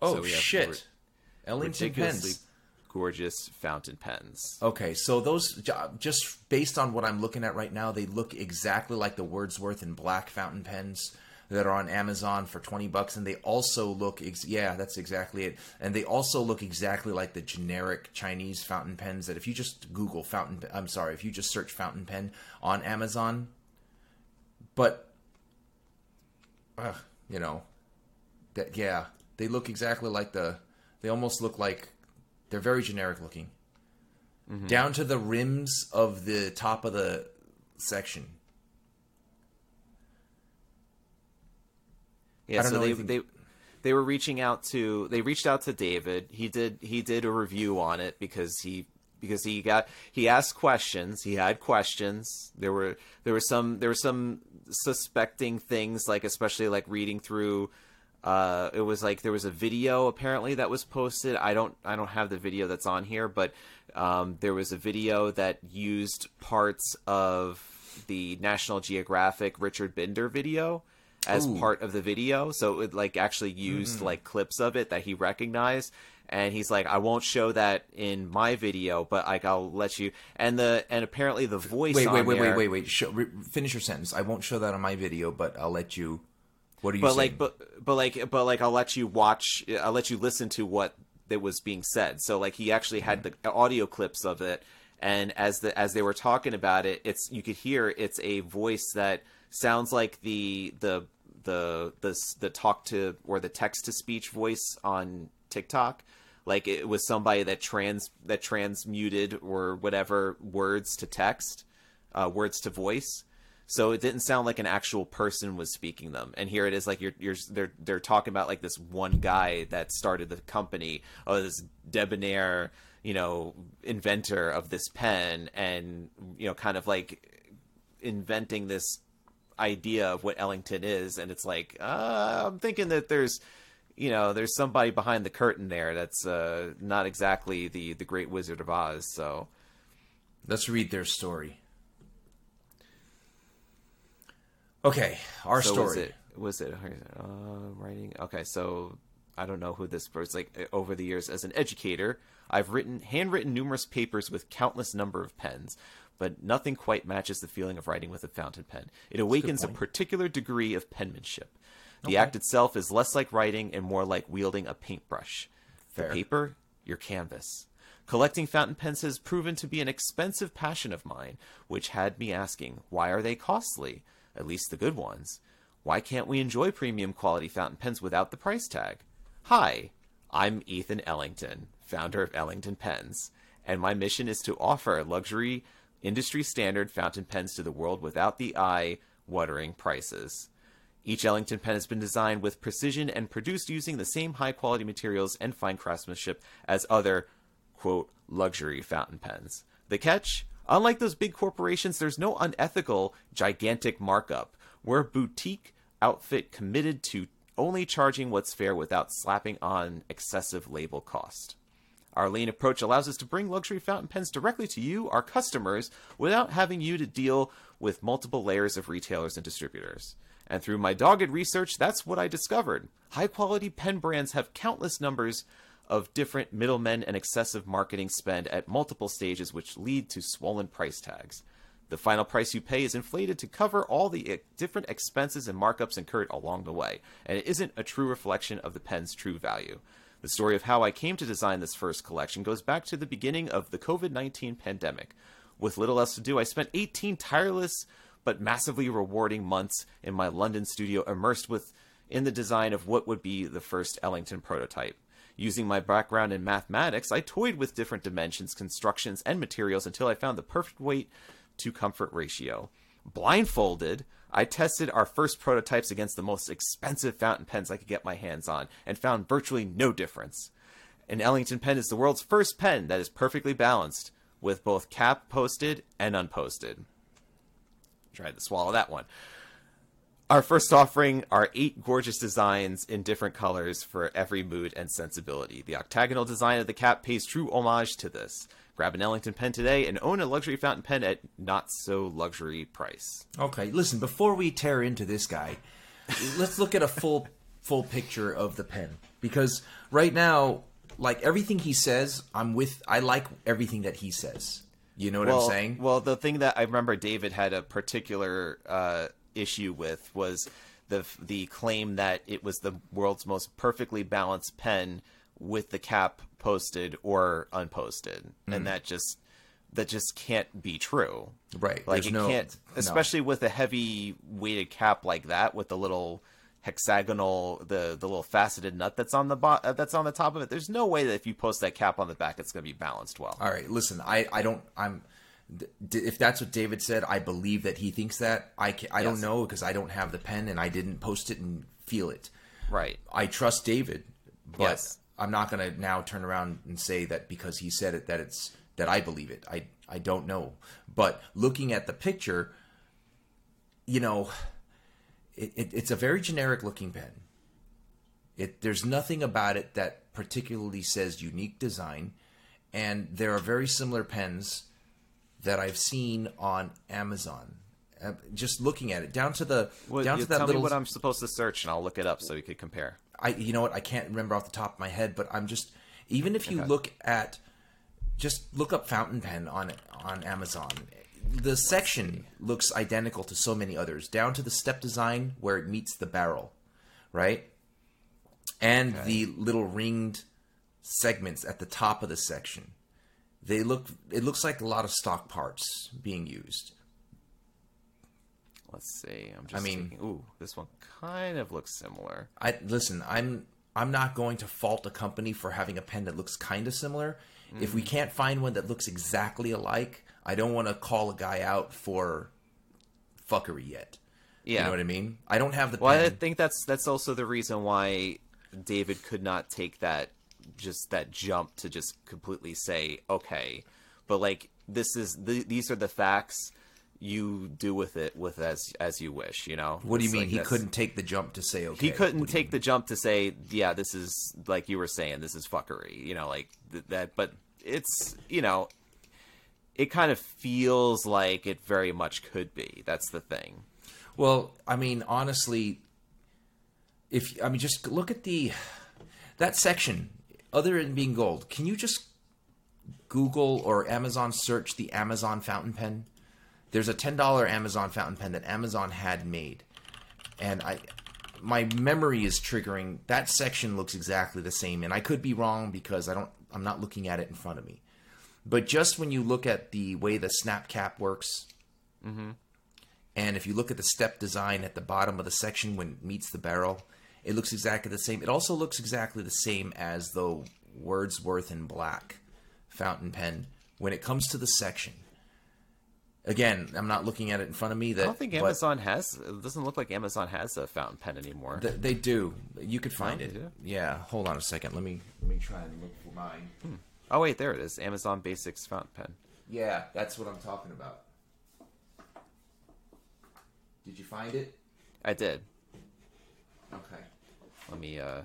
Oh So shit! Ellington pens. Gorgeous fountain pens Okay, so those just based on what I'm looking at right now, they look exactly like the Wordsworth and Black fountain pens that are on Amazon for 20 bucks and they also look ex- yeah, that's exactly it. And they also look exactly like the generic Chinese fountain pens that if you just Google fountain I'm sorry, if you just search fountain pen on Amazon but uh, you know, that yeah, they look exactly like the they almost look like they're very generic looking mm-hmm. down to the rims of the top of the section. Yeah, I don't so know they, they they were reaching out to they reached out to David. He did he did a review on it because he because he got he asked questions. He had questions. There were there were some there were some suspecting things like especially like reading through uh it was like there was a video apparently that was posted. I don't I don't have the video that's on here, but um there was a video that used parts of the National Geographic Richard Binder video as Ooh. part of the video so it like actually used like clips of it that he recognized and he's like i won't show that in my video but like i'll let you and the and apparently the voice Wait, wait, on wait, there- wait, wait, wait. Show, re- finish your sentence. I won't show that on my video, but I'll let you. What are you but saying? like but but like but like i'll let you watch i'll let you listen to what that was being said. So like he actually had the audio clips of it and as the as they were talking about it it's you could hear it's a voice that sounds like the the the the the talk to or the text to speech voice on TikTok. Like it was somebody that trans that transmuted or whatever words to text uh, words to voice so it didn't sound like an actual person was speaking them. And here it is like you're you're they're they're talking about like this one guy that started the company. Oh this debonair you know inventor of this pen and you know kind of like inventing this idea of what Ellington is. And it's like uh, I'm thinking that there's you know there's somebody behind the curtain there that's uh, not exactly the the great wizard of Oz. So Let's read their story. Okay, our so story. was it was it uh, writing okay so i don't know who this person like over the years as an educator i've written handwritten numerous papers with countless number of pens but nothing quite matches the feeling of writing with a fountain pen. It awakens a point. particular degree of penmanship. The act itself is less like writing and more like wielding a paintbrush. Fair. The paper, your canvas. Collecting fountain pens has proven to be an expensive passion of mine, which had me asking, why are they costly? At least the good ones. Why can't we enjoy premium quality fountain pens without the price tag? Hi, I'm Ethan Ellington, founder of Ellington Pens, and my mission is to offer luxury, industry standard fountain pens to the world without the eye watering prices. Each Ellington pen has been designed with precision and produced using the same high quality materials and fine craftsmanship as other, quote, luxury fountain pens. The catch? Unlike those big corporations, there's no unethical, gigantic markup. We're a boutique outfit committed to only charging what's fair without slapping on excessive label cost. Our lean approach allows us to bring luxury fountain pens directly to you, our customers, without having you to deal with multiple layers of retailers and distributors. And through my dogged research, that's what I discovered. High quality pen brands have countless numbers of different middlemen and excessive marketing spend at multiple stages, which lead to swollen price tags. The final price you pay is inflated to cover all the different expenses and markups incurred along the way, and it isn't a true reflection of the pen's true value. The story of how I came to design this first collection goes back to the beginning of the COVID 19 pandemic. With little else to do, I spent 18 tireless but massively rewarding months in my London studio immersed with in the design of what would be the first Ellington prototype. Using my background in mathematics, I toyed with different dimensions, constructions, and materials until I found the perfect weight to comfort ratio. Blindfolded, I tested our first prototypes against the most expensive fountain pens I could get my hands on and found virtually no difference. An Ellington pen is the world's first pen that is perfectly balanced, with both cap posted and unposted. Tried to swallow that one. Our first offering are eight gorgeous designs in different colors for every mood and sensibility. The octagonal design of the cap pays true homage to this. Grab an Ellington pen today and own a luxury fountain pen at not so luxury price. Okay, listen, before we tear into this guy, let's look at a full full picture of the pen because right now like everything he says, I'm with I like everything that he says. You know what well, I'm saying? Well, the thing that I remember David had a particular uh, issue with was the the claim that it was the world's most perfectly balanced pen with the cap posted or unposted, Hmm. and that just that just can't be true. Right, Like there's it no- can't, no. especially with a heavy weighted cap like that with the little hexagonal the the little faceted nut that's on the bo- uh, that's on the top of it there's no way that if you post that cap on the back it's going to be balanced well All right, listen, I I don't I'm if that's what David said, I believe that he thinks that. I can, I don't know because I don't have the pen and I didn't post it and feel it. right I trust David, but Yes. I'm not going to now turn around and say that because he said it that it's that I believe it. I I don't know. But looking at the picture, you know, it, it, it's a very generic looking pen. It there's nothing about it that particularly says unique design, and there are very similar pens that I've seen on Amazon. Uh, just looking at it, down to the Well, down to that tell little me what I'm supposed to search, and I'll look it up so we could compare. I you know what I can't remember off the top of my head, but I'm just even if you look at just look up fountain pen on on Amazon. The section looks identical to so many others, down to the step design where it meets the barrel, right? And the little ringed segments at the top of the section. They look it looks like a lot of stock parts being used. Let's see. I'm just. I mean- taking- ooh, this one kind of looks similar. I listen. I'm I'm not going to fault a company for having a pen that looks kind of similar. If Mm. we can't find one that looks exactly alike, I don't want to call a guy out for fuckery yet. Yeah. You know what I mean? I don't have the Well, I think that's that's also the reason why David could not take that just that jump to just completely say okay, but like this is the, these are the facts. You do with it with as as you wish. You know. what do you It's mean? like he that's- couldn't take the jump to say okay. He couldn't What do you take the jump to say, yeah, this is like you were saying, this is fuckery. You know, like th- that. But it's you know, it kind of feels like it very much could be. That's the thing. Well, I mean, honestly, if I mean, just look at the that section. Other than being gold, can you just Google or Amazon search the Amazon fountain pen, there's a ten dollar Amazon fountain pen that Amazon had made, and I my memory is triggering. That section looks exactly the same, and I could be wrong because I don't I'm not looking at it in front of me. But just when you look at the way the snap cap works, mm-hmm. and if you look at the step design at the bottom of the section when it meets the barrel, it looks exactly the same. It also looks exactly the same as the Wordsworth in black fountain pen when it comes to the section. Again, I'm not looking at it in front of me. That I don't think Amazon has. It doesn't look like Amazon has a fountain pen anymore. th- they do. You could find they it. Yeah. Hold on a second. Let me let me try and look for mine. Hmm. oh wait, there it is. Amazon Basics fountain pen. Yeah, that's what I'm talking about. Did you find it? I did. Okay. Let me. uh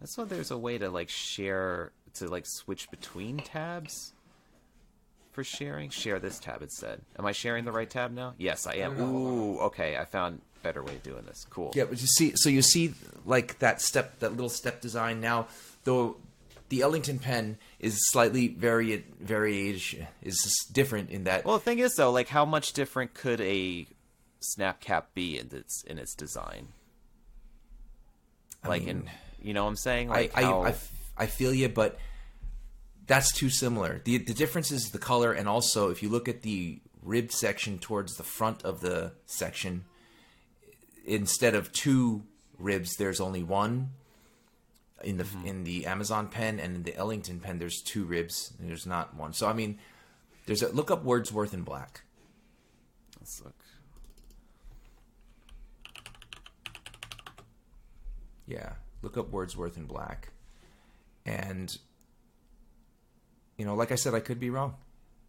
That's why there's a way to like share to like switch between tabs for sharing. Share this tab instead. Am I sharing the right tab now? Yes, I am. Ooh, okay. I found better way of doing this. Cool. Yeah, but you see, so you see, like that step, that little step design. Now, though, the Ellington pen is slightly vari variation is different in that. Well, the thing is though, like how much different could a snap cap be in its in its design? Like in, mean, you know what I'm saying? I, Like I, how, I, I feel you, but that's too similar. the The difference is the color, and also if you look at the ribbed section towards the front of the section, instead of two ribs, there's only one. In the mm-hmm. in the Amazon pen and in the Ellington pen, there's two ribs. And there's not one. So I mean, there's a look up Wordsworth in black. let's look. Yeah, look up Wordsworth in black, and you know, like I said, I could be wrong.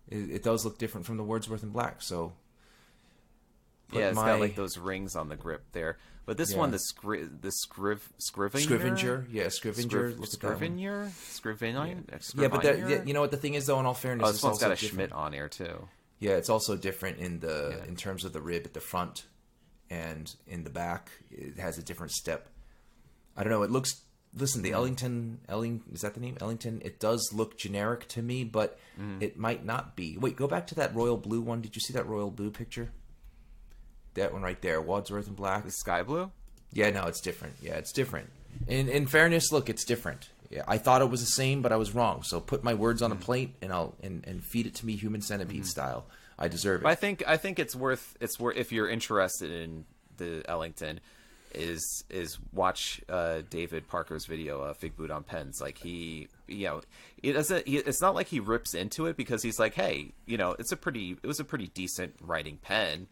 It, it does look different from the Wordsworth in black. So yeah, it's my- got like those rings on the grip there. But this Yeah. one, the scri- the scriv scrivener, Scrivenger, yeah, Scrivenger. Scriv- that. Scrivener, Scrivener, Yeah, but that, yeah, you know what the thing is though. In all fairness, oh, this one's got a different. Schmidt on here too. Yeah, it's also different in the Yeah. in terms of the rib at the front and in the back. It has a different step. I don't know. It looks. Listen, Mm. the Ellington, Elling, is that the name? Ellington. It does look generic to me, but Mm. it might not be. Wait, go back to that royal blue one. Did you see that royal blue picture? That one right there, Wadsworth and black. The sky blue. Yeah, no, it's different. Yeah, it's different. In in fairness, look, it's different. Yeah, I thought it was the same, but I was wrong. So put my words on a plate and I'll and, and feed it to me human centipede style. I deserve it. But I think I think it's worth it's worth if you're interested in the Ellington, is is watch uh, David Parker's video uh, Figboot on Pens. Like he, you know, it doesn't. It's not like he rips into it because he's like, hey, you know, it's a pretty it was a pretty decent writing pen.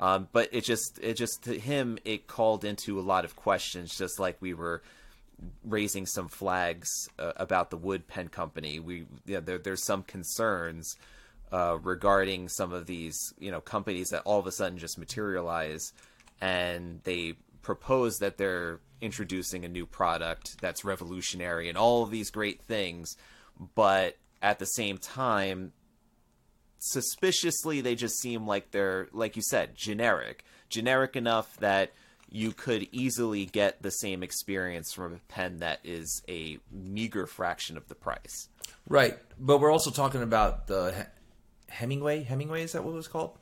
Um, but it just it just to him it called into a lot of questions, just like we were raising some flags uh, about the wood pen company. We yeah, there, there's some concerns uh, regarding some of these you know companies that all of a sudden just materialize and they propose that they're introducing a new product that's revolutionary and all of these great things, but at the same time suspiciously they just seem like they're like you said generic. Generic enough that you could easily get the same experience from a pen that is a meager fraction of the price. Right, but we're also talking about the He- Hemingway. Hemingway is that what it was called?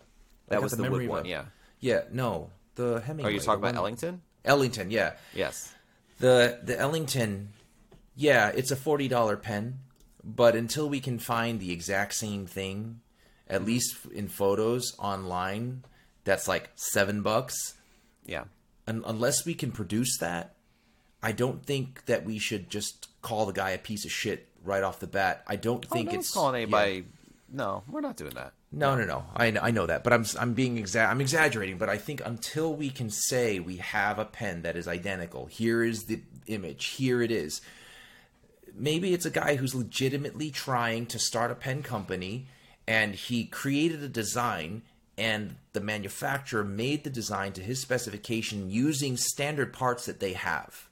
That was the, memory wood one yeah. Yeah, no, the Hemingway. Oh, are you talking about ellington Ellington, yeah. yes The the Ellington, yeah, it's a forty dollar pen, but until we can find the exact same thing, at least in photos online, that's like seven bucks. yeah Un- unless we can produce that, I don't think that we should just call the guy a piece of shit right off the bat. I don't oh, think no it's calling yeah. No we're not doing that No, no, no. I, I know that, but I'm I'm being exa- I'm exaggerating. But I think until we can say we have a pen that is identical, here is the image, here it is. Maybe it's a guy who's legitimately trying to start a pen company, and he created a design, and the manufacturer made the design to his specification using standard parts that they have,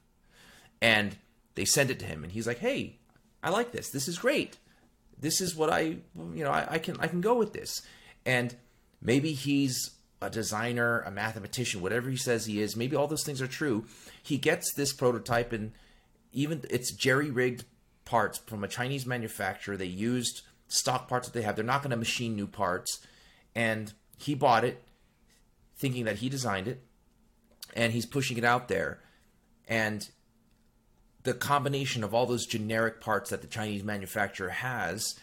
and they send it to him, and he's like, "Hey, I like this. This is great." This is what I you know I, I can I can go with this, and maybe he's a designer, a mathematician, whatever he says he is. Maybe all those things are true. He gets this prototype, and even it's jerry rigged parts from a Chinese manufacturer. They used stock parts that they have. They're not going to machine new parts. And he bought it thinking that he designed it and he's pushing it out there. And the combination of all those generic parts that the Chinese manufacturer has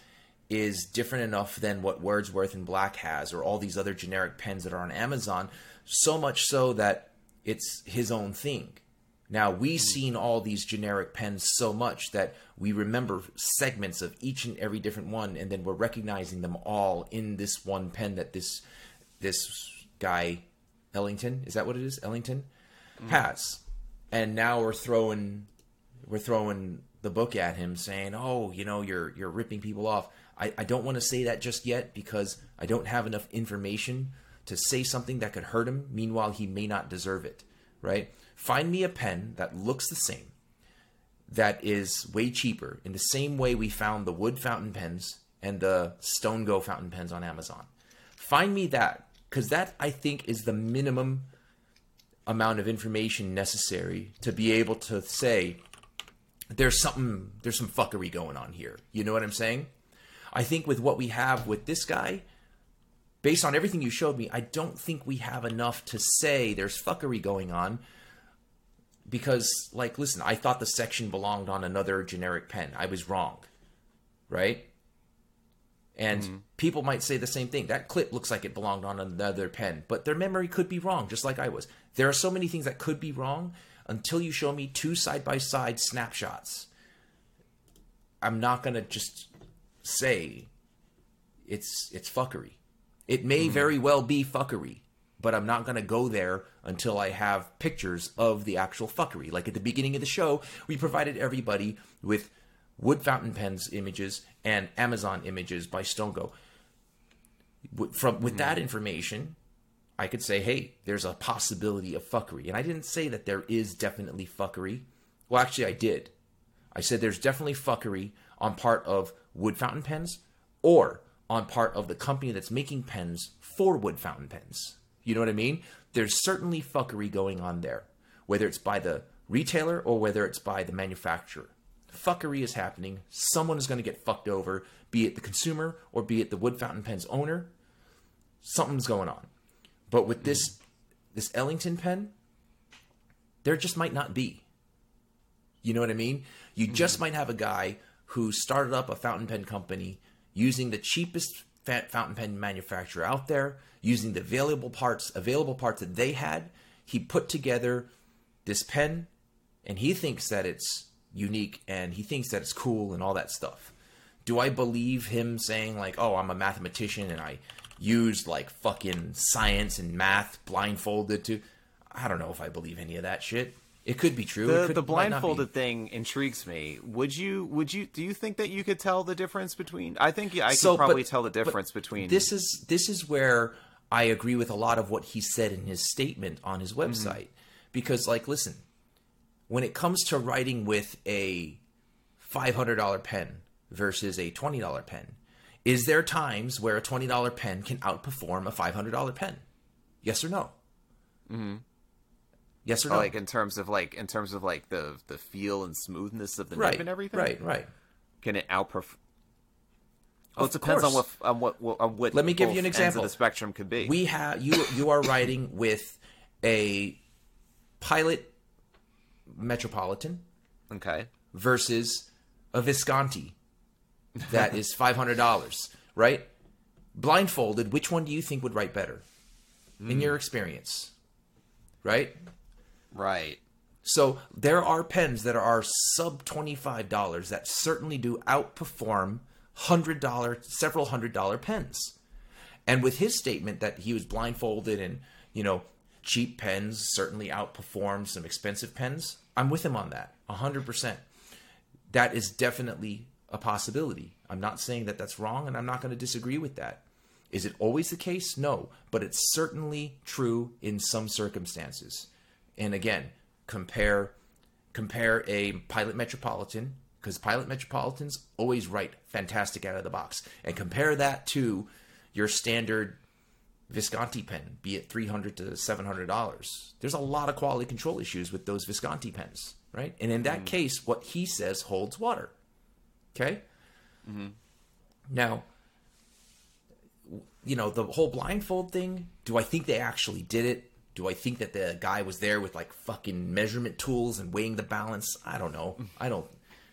is different enough than what Wordsworth and Black has or all these other generic pens that are on Amazon, so much so that it's his own thing. Now, we've hmm. seen all these generic pens so much that we remember segments of each and every different one, and then we're recognizing them all in this one pen that this this guy Ellington is that what it is? Ellington? Hmm. Has, and now we're throwing we're throwing the book at him, saying, "Oh, you know, you're you're ripping people off." I, I don't want to say that just yet because I don't have enough information to say something that could hurt him. Meanwhile, he may not deserve it. Right? Find me a pen that looks the same, that is way cheaper, in the same way we found the wood fountain pens and the Stonego fountain pens on Amazon. Find me that because that I think is the minimum amount of information necessary to be able to say there's something there's some fuckery going on here. You know what I'm saying? I think with what we have with this guy, based on everything you showed me, I don't think we have enough to say there's fuckery going on. Because, like, listen, I thought the section belonged on another generic pen. I was wrong. Right? And mm-hmm. people might say the same thing. That clip looks like it belonged on another pen, but their memory could be wrong, just like I was. There are so many things that could be wrong until you show me two side by side snapshots. I'm not gonna just say it's it's fuckery. It may mm-hmm. very well be fuckery, but I'm not gonna go there until I have pictures of the actual fuckery. Like at the beginning of the show, we provided everybody with wood fountain pens images and Amazon images by Stonego. W- From with mm-hmm. that information, I could say, hey, there's a possibility of fuckery. And I didn't say that there is definitely fuckery. Well, actually, I did. I said there's definitely fuckery on part of wood fountain pens or on part of the company that's making pens for wood fountain pens. You know what I mean? There's certainly fuckery going on there, whether it's by the retailer or whether it's by the manufacturer. Fuckery is happening. Someone is going to get fucked over, be it the consumer or be it the wood fountain pen's owner. Something's going on. But with this this Ellington pen, there just might not be. You know what I mean? You mm-hmm. just might have a guy who started up a fountain pen company using the cheapest fountain pen manufacturer out there, using the available parts, available parts that they had. He put together this pen, and he thinks that it's unique and he thinks that it's cool and all that stuff. Do I believe him saying like, "Oh, I'm a mathematician and I used like fucking science and math blindfolded to"? I don't know if I believe any of that shit. It could be true. The, could- the might not be. blindfolded thing intrigues me. Would you? Would you? Do you think that you could tell the difference between? I think I So, could probably but- tell the difference between. This is this is where I agree with a lot of what he said in his statement on his mm-hmm. website. Because like listen, when it comes to writing with a five hundred dollar pen versus a twenty dollar pen, is there times where a twenty dollar pen can outperform a five hundred dollar pen? Yes or no? Mm-hmm. Yes or no? like in terms of like in terms of like the the feel and smoothness of the right nib and everything. Right, right. Can it outperform? Well, Of it depends on what on what what- on what. Let me give you an example. The spectrum could be. we have you you are writing with a pilot metropolitan okay. versus a visconti that is $500 right blindfolded which one do you think would write better in hmm. your experience right Right. so there are pens that are sub $25 that certainly do outperform $100 several hundred dollar pens and with his statement that he was blindfolded and, you know, cheap pens certainly outperform some expensive pens, I'm with him on that 100%. That is definitely a possibility. I'm not saying that that's wrong and I'm not going to disagree with that. Is it always the case? No, but it's certainly true in some circumstances. And again, compare compare a Pilot Metropolitan because Pilot Metropolitans always write fantastic out of the box, and compare that to your standard Visconti pen, be it three hundred to seven hundred dollars. There's a lot of quality control issues with those Visconti pens, right? And in that mm. case, what he says holds water. Okay. Mm-hmm. Now, you know, the whole blindfold thing, do I think they actually did it? Do I think that the guy was there with like fucking measurement tools and weighing the balance? I don't know. Mm. I don't.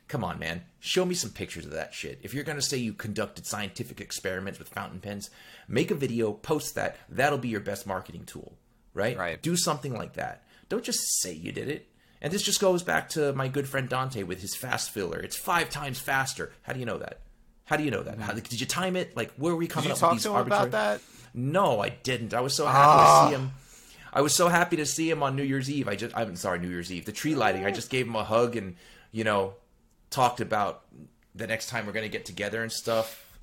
Come on, man. Show me some pictures of that shit. If you're going to say you conducted scientific experiments with fountain pens, make a video, post that. That'll be your best marketing tool, right? Right. Do something like that. Don't just say you did it. And this just goes back to my good friend Dante with his fast filler. It's five times faster. How do you know that? How do you know that? How, did you time it? Like, where were we coming Did you up talk with these to him arbitrary? about that? No, I didn't. I was so happy to see ah. him. I was so happy to see him on New Year's Eve. I just, I'm sorry, New Year's Eve, the tree lighting. I just gave him a hug and, you know, talked about the next time we're going to get together and stuff.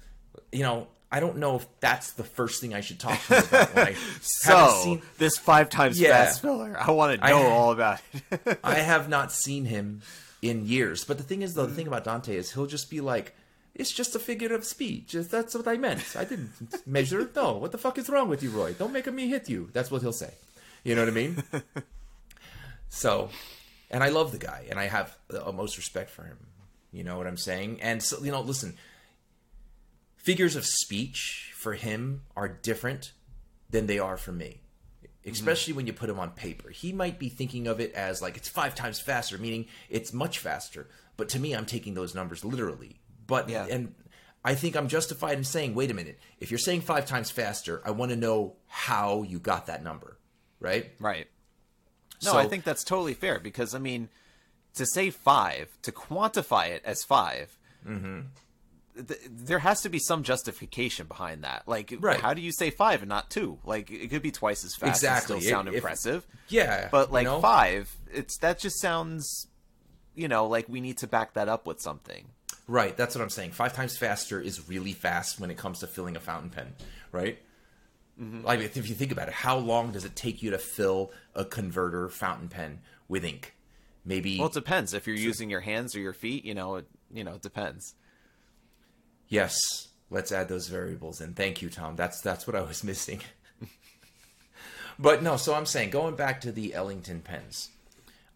You know, I don't know if that's the first thing I should talk to about. When I So seen, this five times Yeah. fast filler, I want to know all about it. I have not seen him in years. But the thing is, though, the thing about Dante is he'll just be like, "It's just a figure of speech. That's what I meant. I didn't measure. No, what the fuck is wrong with you, Roy? Don't make me hit you." That's what he'll say. You know what I mean? so, and I love the guy, and I have the most respect for him. You know what I'm saying? And so, you know, listen, figures of speech for him are different than they are for me especially when you put him on paper. He might be thinking of it as like it's five times faster, meaning it's much faster. But to me, I'm taking those numbers literally. But Yeah. and I think I'm justified in saying, wait a minute, if you're saying five times faster, I want to know how you got that number, right? Right. No, So- I think that's totally fair because I mean, to say five, to quantify it as 5 mm-hmm. Th- there has to be some justification behind that. Like, Right. how do you say five and not two? Like, it could be twice as fast Exactly. and still sound If- impressive. Yeah, but you like know? five, it's that just sounds, you know, like we need to back that up with something. Right, that's what I'm saying. Five times faster is really fast when it comes to filling a fountain pen, right? Mm-hmm. Like if you think about it, how long does it take you to fill a converter fountain pen with ink? Maybe Well, it depends if you're using your hands or your feet. You know, it you know it depends. Yes, let's add those variables in. Thank you, Tom. That's that's what I was missing. but no, so I'm saying going back to the Ellington pens,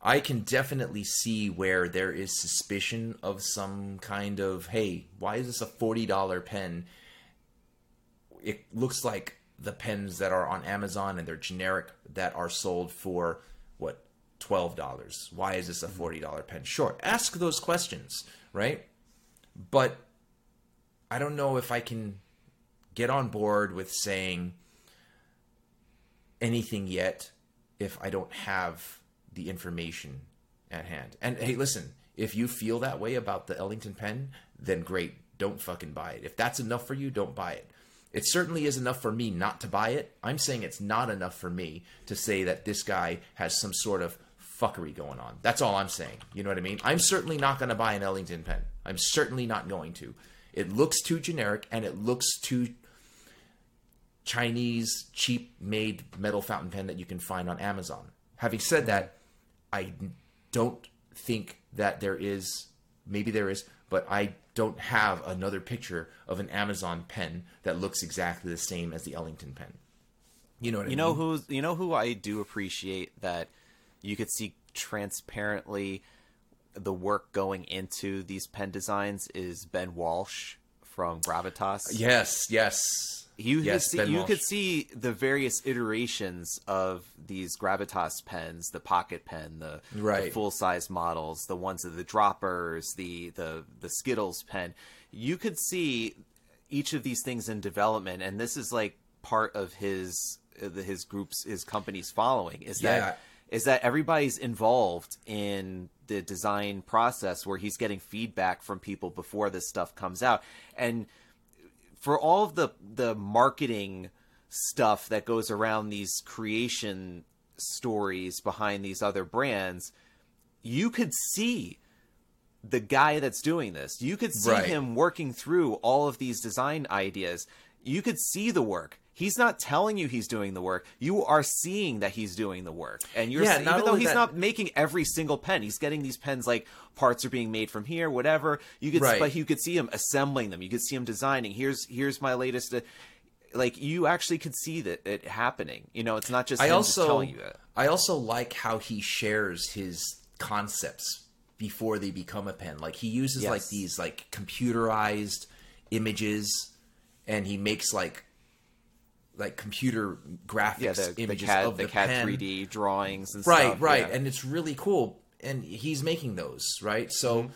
I can definitely see where there is suspicion of some kind of hey, why is this a forty dollar pen? It looks like the pens that are on Amazon and they're generic that are sold for what twelve dollars. Why is this a forty dollar pen? Sure, ask those questions, right? But I don't know if I can get on board with saying anything yet if I don't have the information at hand. And hey, listen, if you feel that way about the Ellington pen, then great, don't fucking buy it. If that's enough for you, don't buy it. It certainly is enough for me not to buy it. I'm saying it's not enough for me to say that this guy has some sort of fuckery going on. That's all I'm saying. You know what I mean? I'm certainly not going to buy an Ellington pen. I'm certainly not going to. It looks too generic and it looks too Chinese cheap made metal fountain pen that you can find on Amazon. Having said that, I don't think that there is maybe there is, but I don't have another picture of an Amazon pen that looks exactly the same as the Ellington pen. You know what I You mean? know who's you know who I do appreciate that you could see transparently the work going into these pen designs is Ben Walsh from Gravitas. Yes, yes. You yes, could see you Walsh. could see the various iterations of these Gravitas pens, the pocket pen, the, Right. full size models, the ones of the droppers, the the the Skittles pen. You could see each of these things in development, and this is like part of his his group's his company's following is Yeah. that is that everybody's involved in the design process where he's getting feedback from people before this stuff comes out. And for all of the the marketing stuff that goes around these creation stories behind these other brands you could see the guy that's doing this. You could see Right. him working through all of these design ideas. You could see the work he's not telling you he's doing the work. You are seeing that he's doing the work. And you're Yeah, se- even though he's that- not making every single pen he's getting these pens like parts are being made from here whatever. You could Right. but you could see him assembling them. You could see him designing. Here's here's my latest uh, like you actually could see that it happening. You know it's not just I him also just telling you it. I also like how he shares his concepts before they become a pen. Like he uses Yes. like these like computerized images, and he makes like like computer graphics Yeah, the, the images CAD, of the, the, CAD pen. 3D drawings and right stuff. right yeah. and it's really cool and he's making those right so Mm-hmm.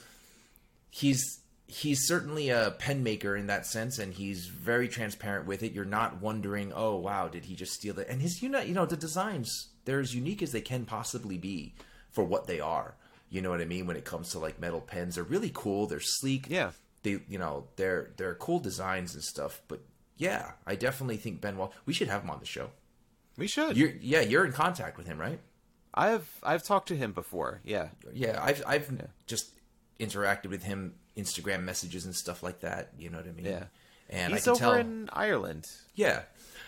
he's he's certainly a pen maker in that sense and he's very transparent with it you're not wondering oh wow did he just steal it and his you know you know the designs they're as unique as they can possibly be for what they are you know what i mean when it comes to like metal pens they're really cool they're sleek Yeah. they you know they're they're cool designs and stuff but yeah i definitely think ben wall we should have him on the show we should. you're yeah you're in contact with him right I've I've talked to him before. Yeah. yeah i've i've just interacted with him instagram messages and stuff like that you know what i mean Yeah. and He's i over can tell in Ireland. yeah,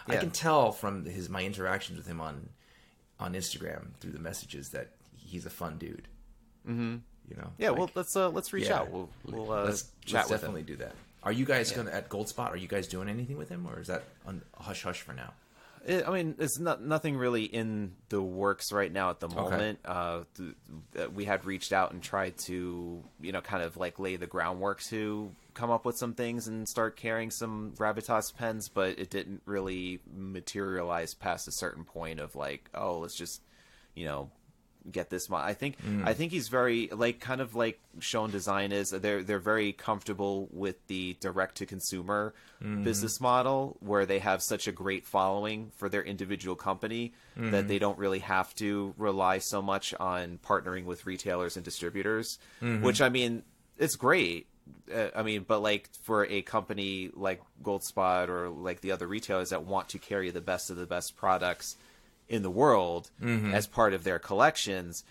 i can tell from his my interactions with him on on instagram through the messages that he's a fun dude mm-hmm. you know Yeah, like- well, let's uh, let's reach yeah. out. We'll we'll uh, let's, chat let's with definitely him. do that are you guys gonna at Goldspot are you guys doing anything with him or is that on hush hush for now? It, I mean, it's not nothing really in the works right now at the moment. Uh, th- th- we had reached out and tried to, you know, kind of like lay the groundwork to come up with some things and start carrying some gravitas pens, but it didn't really materialize past a certain point of like, oh, let's just, you know, get this mo- I think mm. I think he's very like kind of like Schon DSGN is they're they're very comfortable with the direct to consumer mm-hmm. business model where they have such a great following for their individual company that they mm-hmm. don't really have to rely so much on partnering with retailers and distributors mm-hmm. which I mean it's great. Uh, I mean, but like for a company like Goldspot or like the other retailers that want to carry the best of the best products in the world mm-hmm. as part of their collections,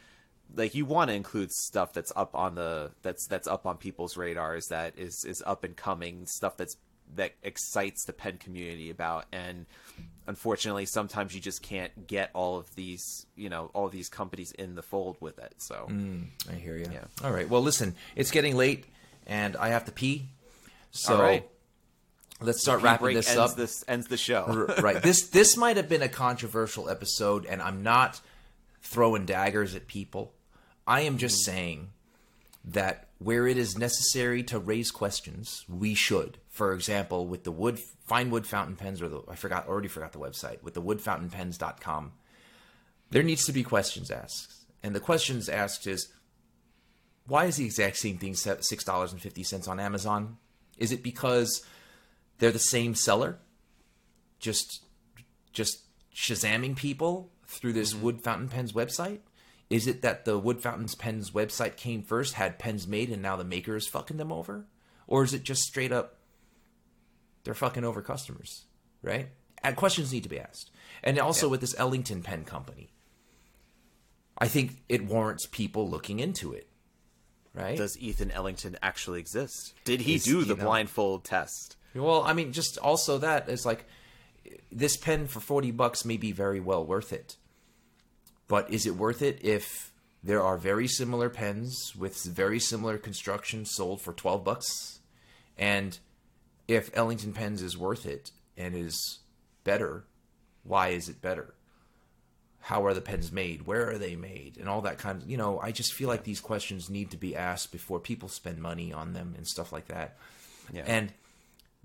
like you want to include stuff that's up on the that's that's up on people's radars that is is up and coming stuff that's that excites the pen community about and unfortunately sometimes you just can't get all of these you know all these companies in the fold with it so mm, I hear you. Yeah. All right. Well, listen, it's getting late, and I have to pee. So All right. Let's start wrapping this ends up. this ends the show right. This this might have been a controversial episode, and I'm not throwing daggers at people. I am just mm-hmm. saying that where it is necessary to raise questions, we should. For example, with the wood fine wood fountain pens, or the I forgot already forgot the website with the woodfountainpens.com. There needs to be questions asked, and the questions asked is why is the exact same thing six dollars and fifty cents on Amazon? Is it because they're the same seller? Just just shazamming people through this mm-hmm. Wood Fountain Pens website? Is it that the Wood Fountains Pens website came first, had pens made, and now the maker is fucking them over? Or is it just straight up they're fucking over customers, right? And questions need to be asked. And also with this Ellington Pen Company, I think it warrants people looking into it, right? does Ethan Ellington actually exist? Did he Is- do the know- blindfold test? Well, I mean, just also that is like this pen for 40 bucks may be very well worth it. But is it worth it if there are very similar pens with very similar construction sold for 12 bucks? And if Ellington Pens is worth it and is better, why is it better? How are the pens made? Where are they made? And all that kind of, you know, I just feel like these questions need to be asked before people spend money on them and stuff like that. Yeah. And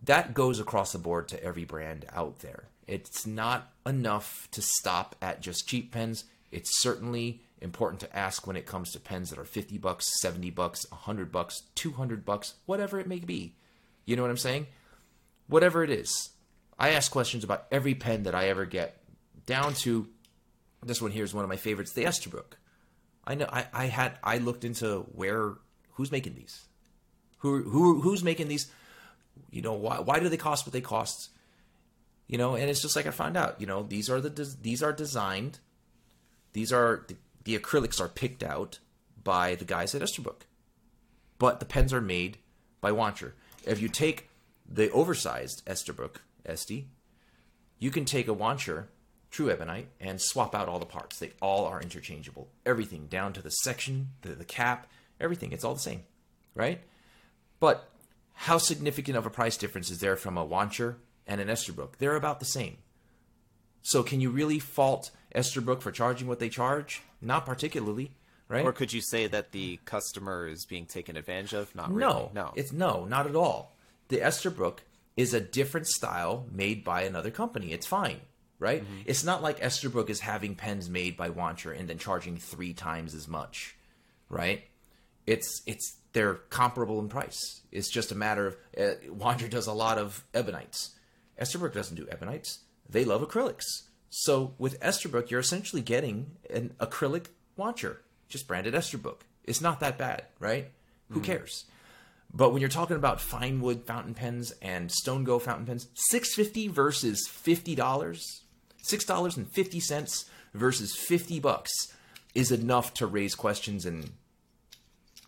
that goes across the board to every brand out there. It's not enough to stop at just cheap pens. It's certainly important to ask when it comes to pens that are 50 bucks, 70 bucks, 100 bucks, 200 bucks, whatever it may be. You know what I'm saying? Whatever it is. I ask questions about every pen that I ever get, down to this one here is one of my favorites, the Esterbrook. I know I, I had I looked into where who's making these. Who who who's making these? You know why why do they cost what they cost? You know, and it's just like I found out. You know, these are the these are designed. These are the, the acrylics are picked out by the guys at Esterbrook, but the pens are made by Wancher. If you take the oversized Esterbrook Esty, you can take a Wancher True Ebonite and swap out all the parts. They all are interchangeable. Everything down to the section, the, the cap, everything. It's all the same, right? But how significant of a price difference is there from a Wancher and an Esterbrook? They're about the same. So can you really fault Esterbrook for charging what they charge? Not particularly, right? Or could you say that the customer is being taken advantage of? Not really. no, no. it's no, not at all. the Esterbrook is a different style made by another company. It's fine, right? Mm-hmm. It's not like Esterbrook is having pens made by Wancher and then charging three times as much, right? It's it's they're comparable in price. It's just a matter of uh, Wancher does a lot of ebonites. Esterbrook doesn't do ebonites. They love acrylics. So with Esterbrook, you're essentially getting an acrylic Wancher, just branded Esterbrook. It's not that bad, right? Who cares? But when you're talking about fine wood fountain pens and Stonego fountain pens, six fifty versus fifty dollars, six dollars and fifty cents versus fifty bucks is enough to raise questions and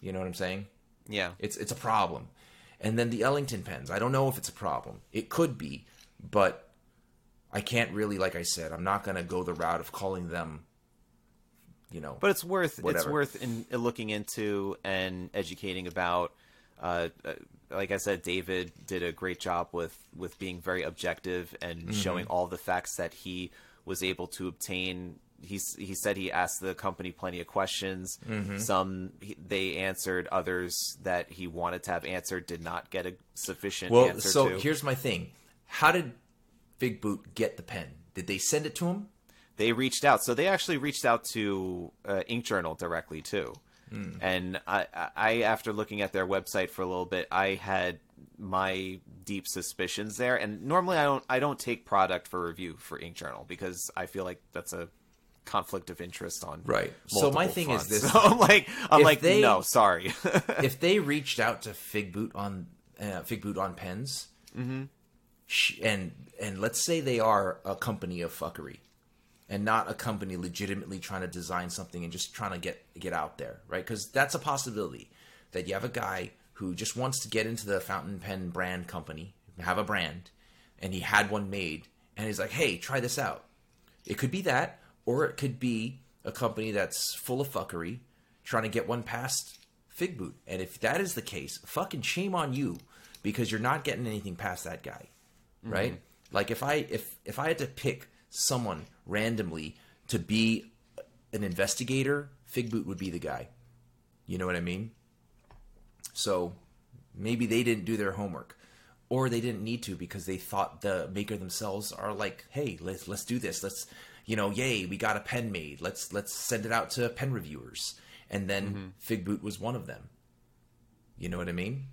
you know what I'm saying? Yeah. It's it's a problem. And then the Ellington pens, I don't know if it's a problem. It could be, but I can't really, like I said, I'm not gonna go the route of calling them, you know. But it's worth it's Whatever. worth in, looking into and educating about. Uh, uh, like I said, David did a great job with with being very objective and Mm-hmm. showing all the facts that he was able to obtain. He's, he said he asked the company plenty of questions. Mm-hmm. Some he, they answered, others that he wanted to have answered did not get a sufficient well, answer so to. here's my thing: How did Figboot get the pen? Did they send it to him? they reached out. So they actually reached out to uh, Ink Journal directly too. And I, I- I, after looking at their website for a little bit, I had my deep suspicions there. And normally, I don't, I don't take product for review for Ink Journal because I feel like that's a conflict of interest on Right. So my thing is this- So I'm like, I'm like, they- no, sorry. if they reached out to Fig Boot on uh, Fig Boot on pens, sh- and and let's say they are a company of fuckery, and not a company legitimately trying to design something and just trying to get get out there, right? Because that's a possibility that you have a guy who just wants to get into the fountain pen brand company, have a brand, and he had one made, and he's like, "Hey, try this out." It could be that, or it could be a company that's full of fuckery, trying to get one past Fig Boot. And if that is the case, fucking shame on you, because you're not getting anything past that guy, mm-hmm. right? Like if I if if I had to pick someone randomly to be an investigator, Fig Boot would be the guy. You know what I mean? So maybe they didn't do their homework or they didn't need to because they thought the maker themselves are like hey let's let's do this let's you know yay we got a pen made. Let's let's send it out to pen reviewers. And then mm-hmm. figboot was one of them. You know what i mean?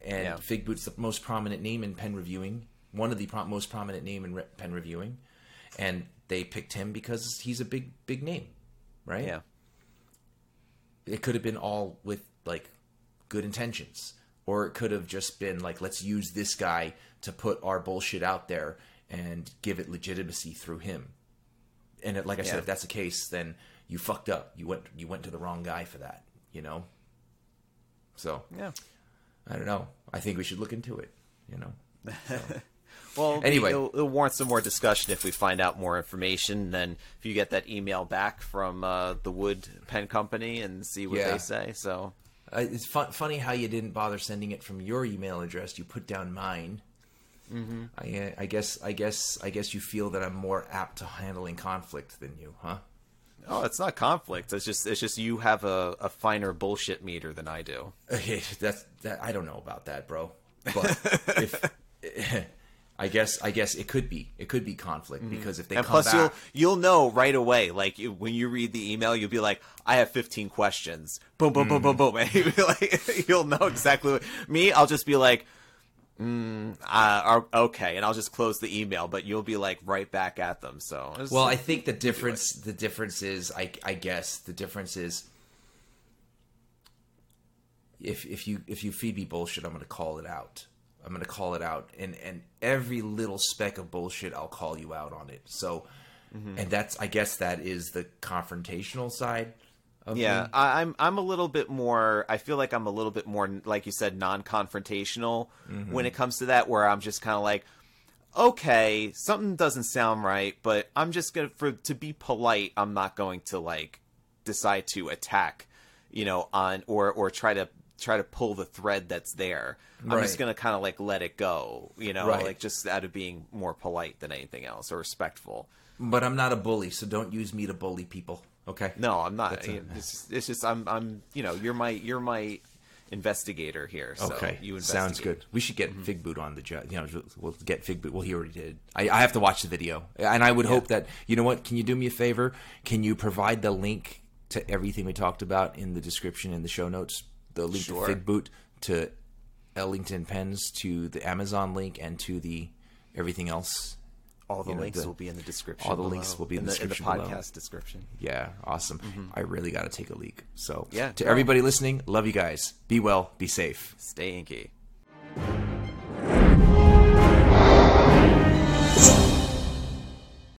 And Yeah. figboot's the most prominent name in pen reviewing. One of the pro- most prominent name in re- pen reviewing. And they picked him because he's a big big name right? Yeah. it could have been all with like good intentions. Or it could have just been like let's use this guy to put our bullshit out there and give it legitimacy through him and it, like i said if that's the case then you fucked up you went you went to the wrong guy for that you know so Yeah. i don't know i think we should look into it you know Well, Anyway. it'll, it'll warrant some more discussion if we find out more information. Then, if you get that email back from uh, the Wood Pen Company and see what Yeah. they say. So, uh, it's fun, funny how you didn't bother sending it from your email address you put down mine mm-hmm. I, I guess i guess i guess you feel that i'm more apt to handling conflict than you huh oh, it's not conflict. It's just it's just you have a, a finer bullshit meter than I do. Okay, that's that. I don't know about that, bro. But if I guess I guess it could be it could be conflict because if they Mm-hmm. and come plus, back, you'll you'll know right away. Like when you read the email, you'll be like, "I have 15 questions." Boom, boom, boom, boom, boom, and you'll, be like, you'll know exactly. What, me, I'll just be like, mm, uh, "Okay," and I'll just close the email. But you'll be like right back at them. So, well, I think the difference the difference is I I guess the difference is if if you if you feed me bullshit, I'm going to call it out. I'm going to call it out, and and every little speck of bullshit, I'll call you out on it. So, Mm-hmm. and that's I guess that is the confrontational side. Yeah, me. I, I'm I'm a little bit more. I feel like I'm a little bit more, like you said, non-confrontational mm-hmm. when it comes to that. Where I'm just kind of like, okay, something doesn't sound right, but I'm just gonna for to be polite. I'm not going to like decide to attack, you know, on or or try to try to pull the thread that's there. I'm just gonna kind of like let it go, you know, Right. like just out of being more polite than anything else or respectful. But I'm not a bully, so don't use me to bully people. Okay. No, I'm not. A- it's, just, it's just I'm I'm you know you're my you're my investigator here. So Okay, you sounds good. We should get mm-hmm. Fig Boot on the job. You know, we'll get Fig Boot. Well, he already did. I, I have to watch the video, and I would hope that you know what. Can you do me a favor? Can you provide the link to everything we talked about in the description in the show notes? The link Sure. to Fig Boot to Ellington Pens to the Amazon link and to the everything else. All the you know, links the- will be in the description. all the below, links will be in the description in the below. podcast description. Yeah, awesome. Mm-hmm. I really got to take a leak. So, Yeah, to go. everybody listening, love you guys. Be well, be safe. Stay inky.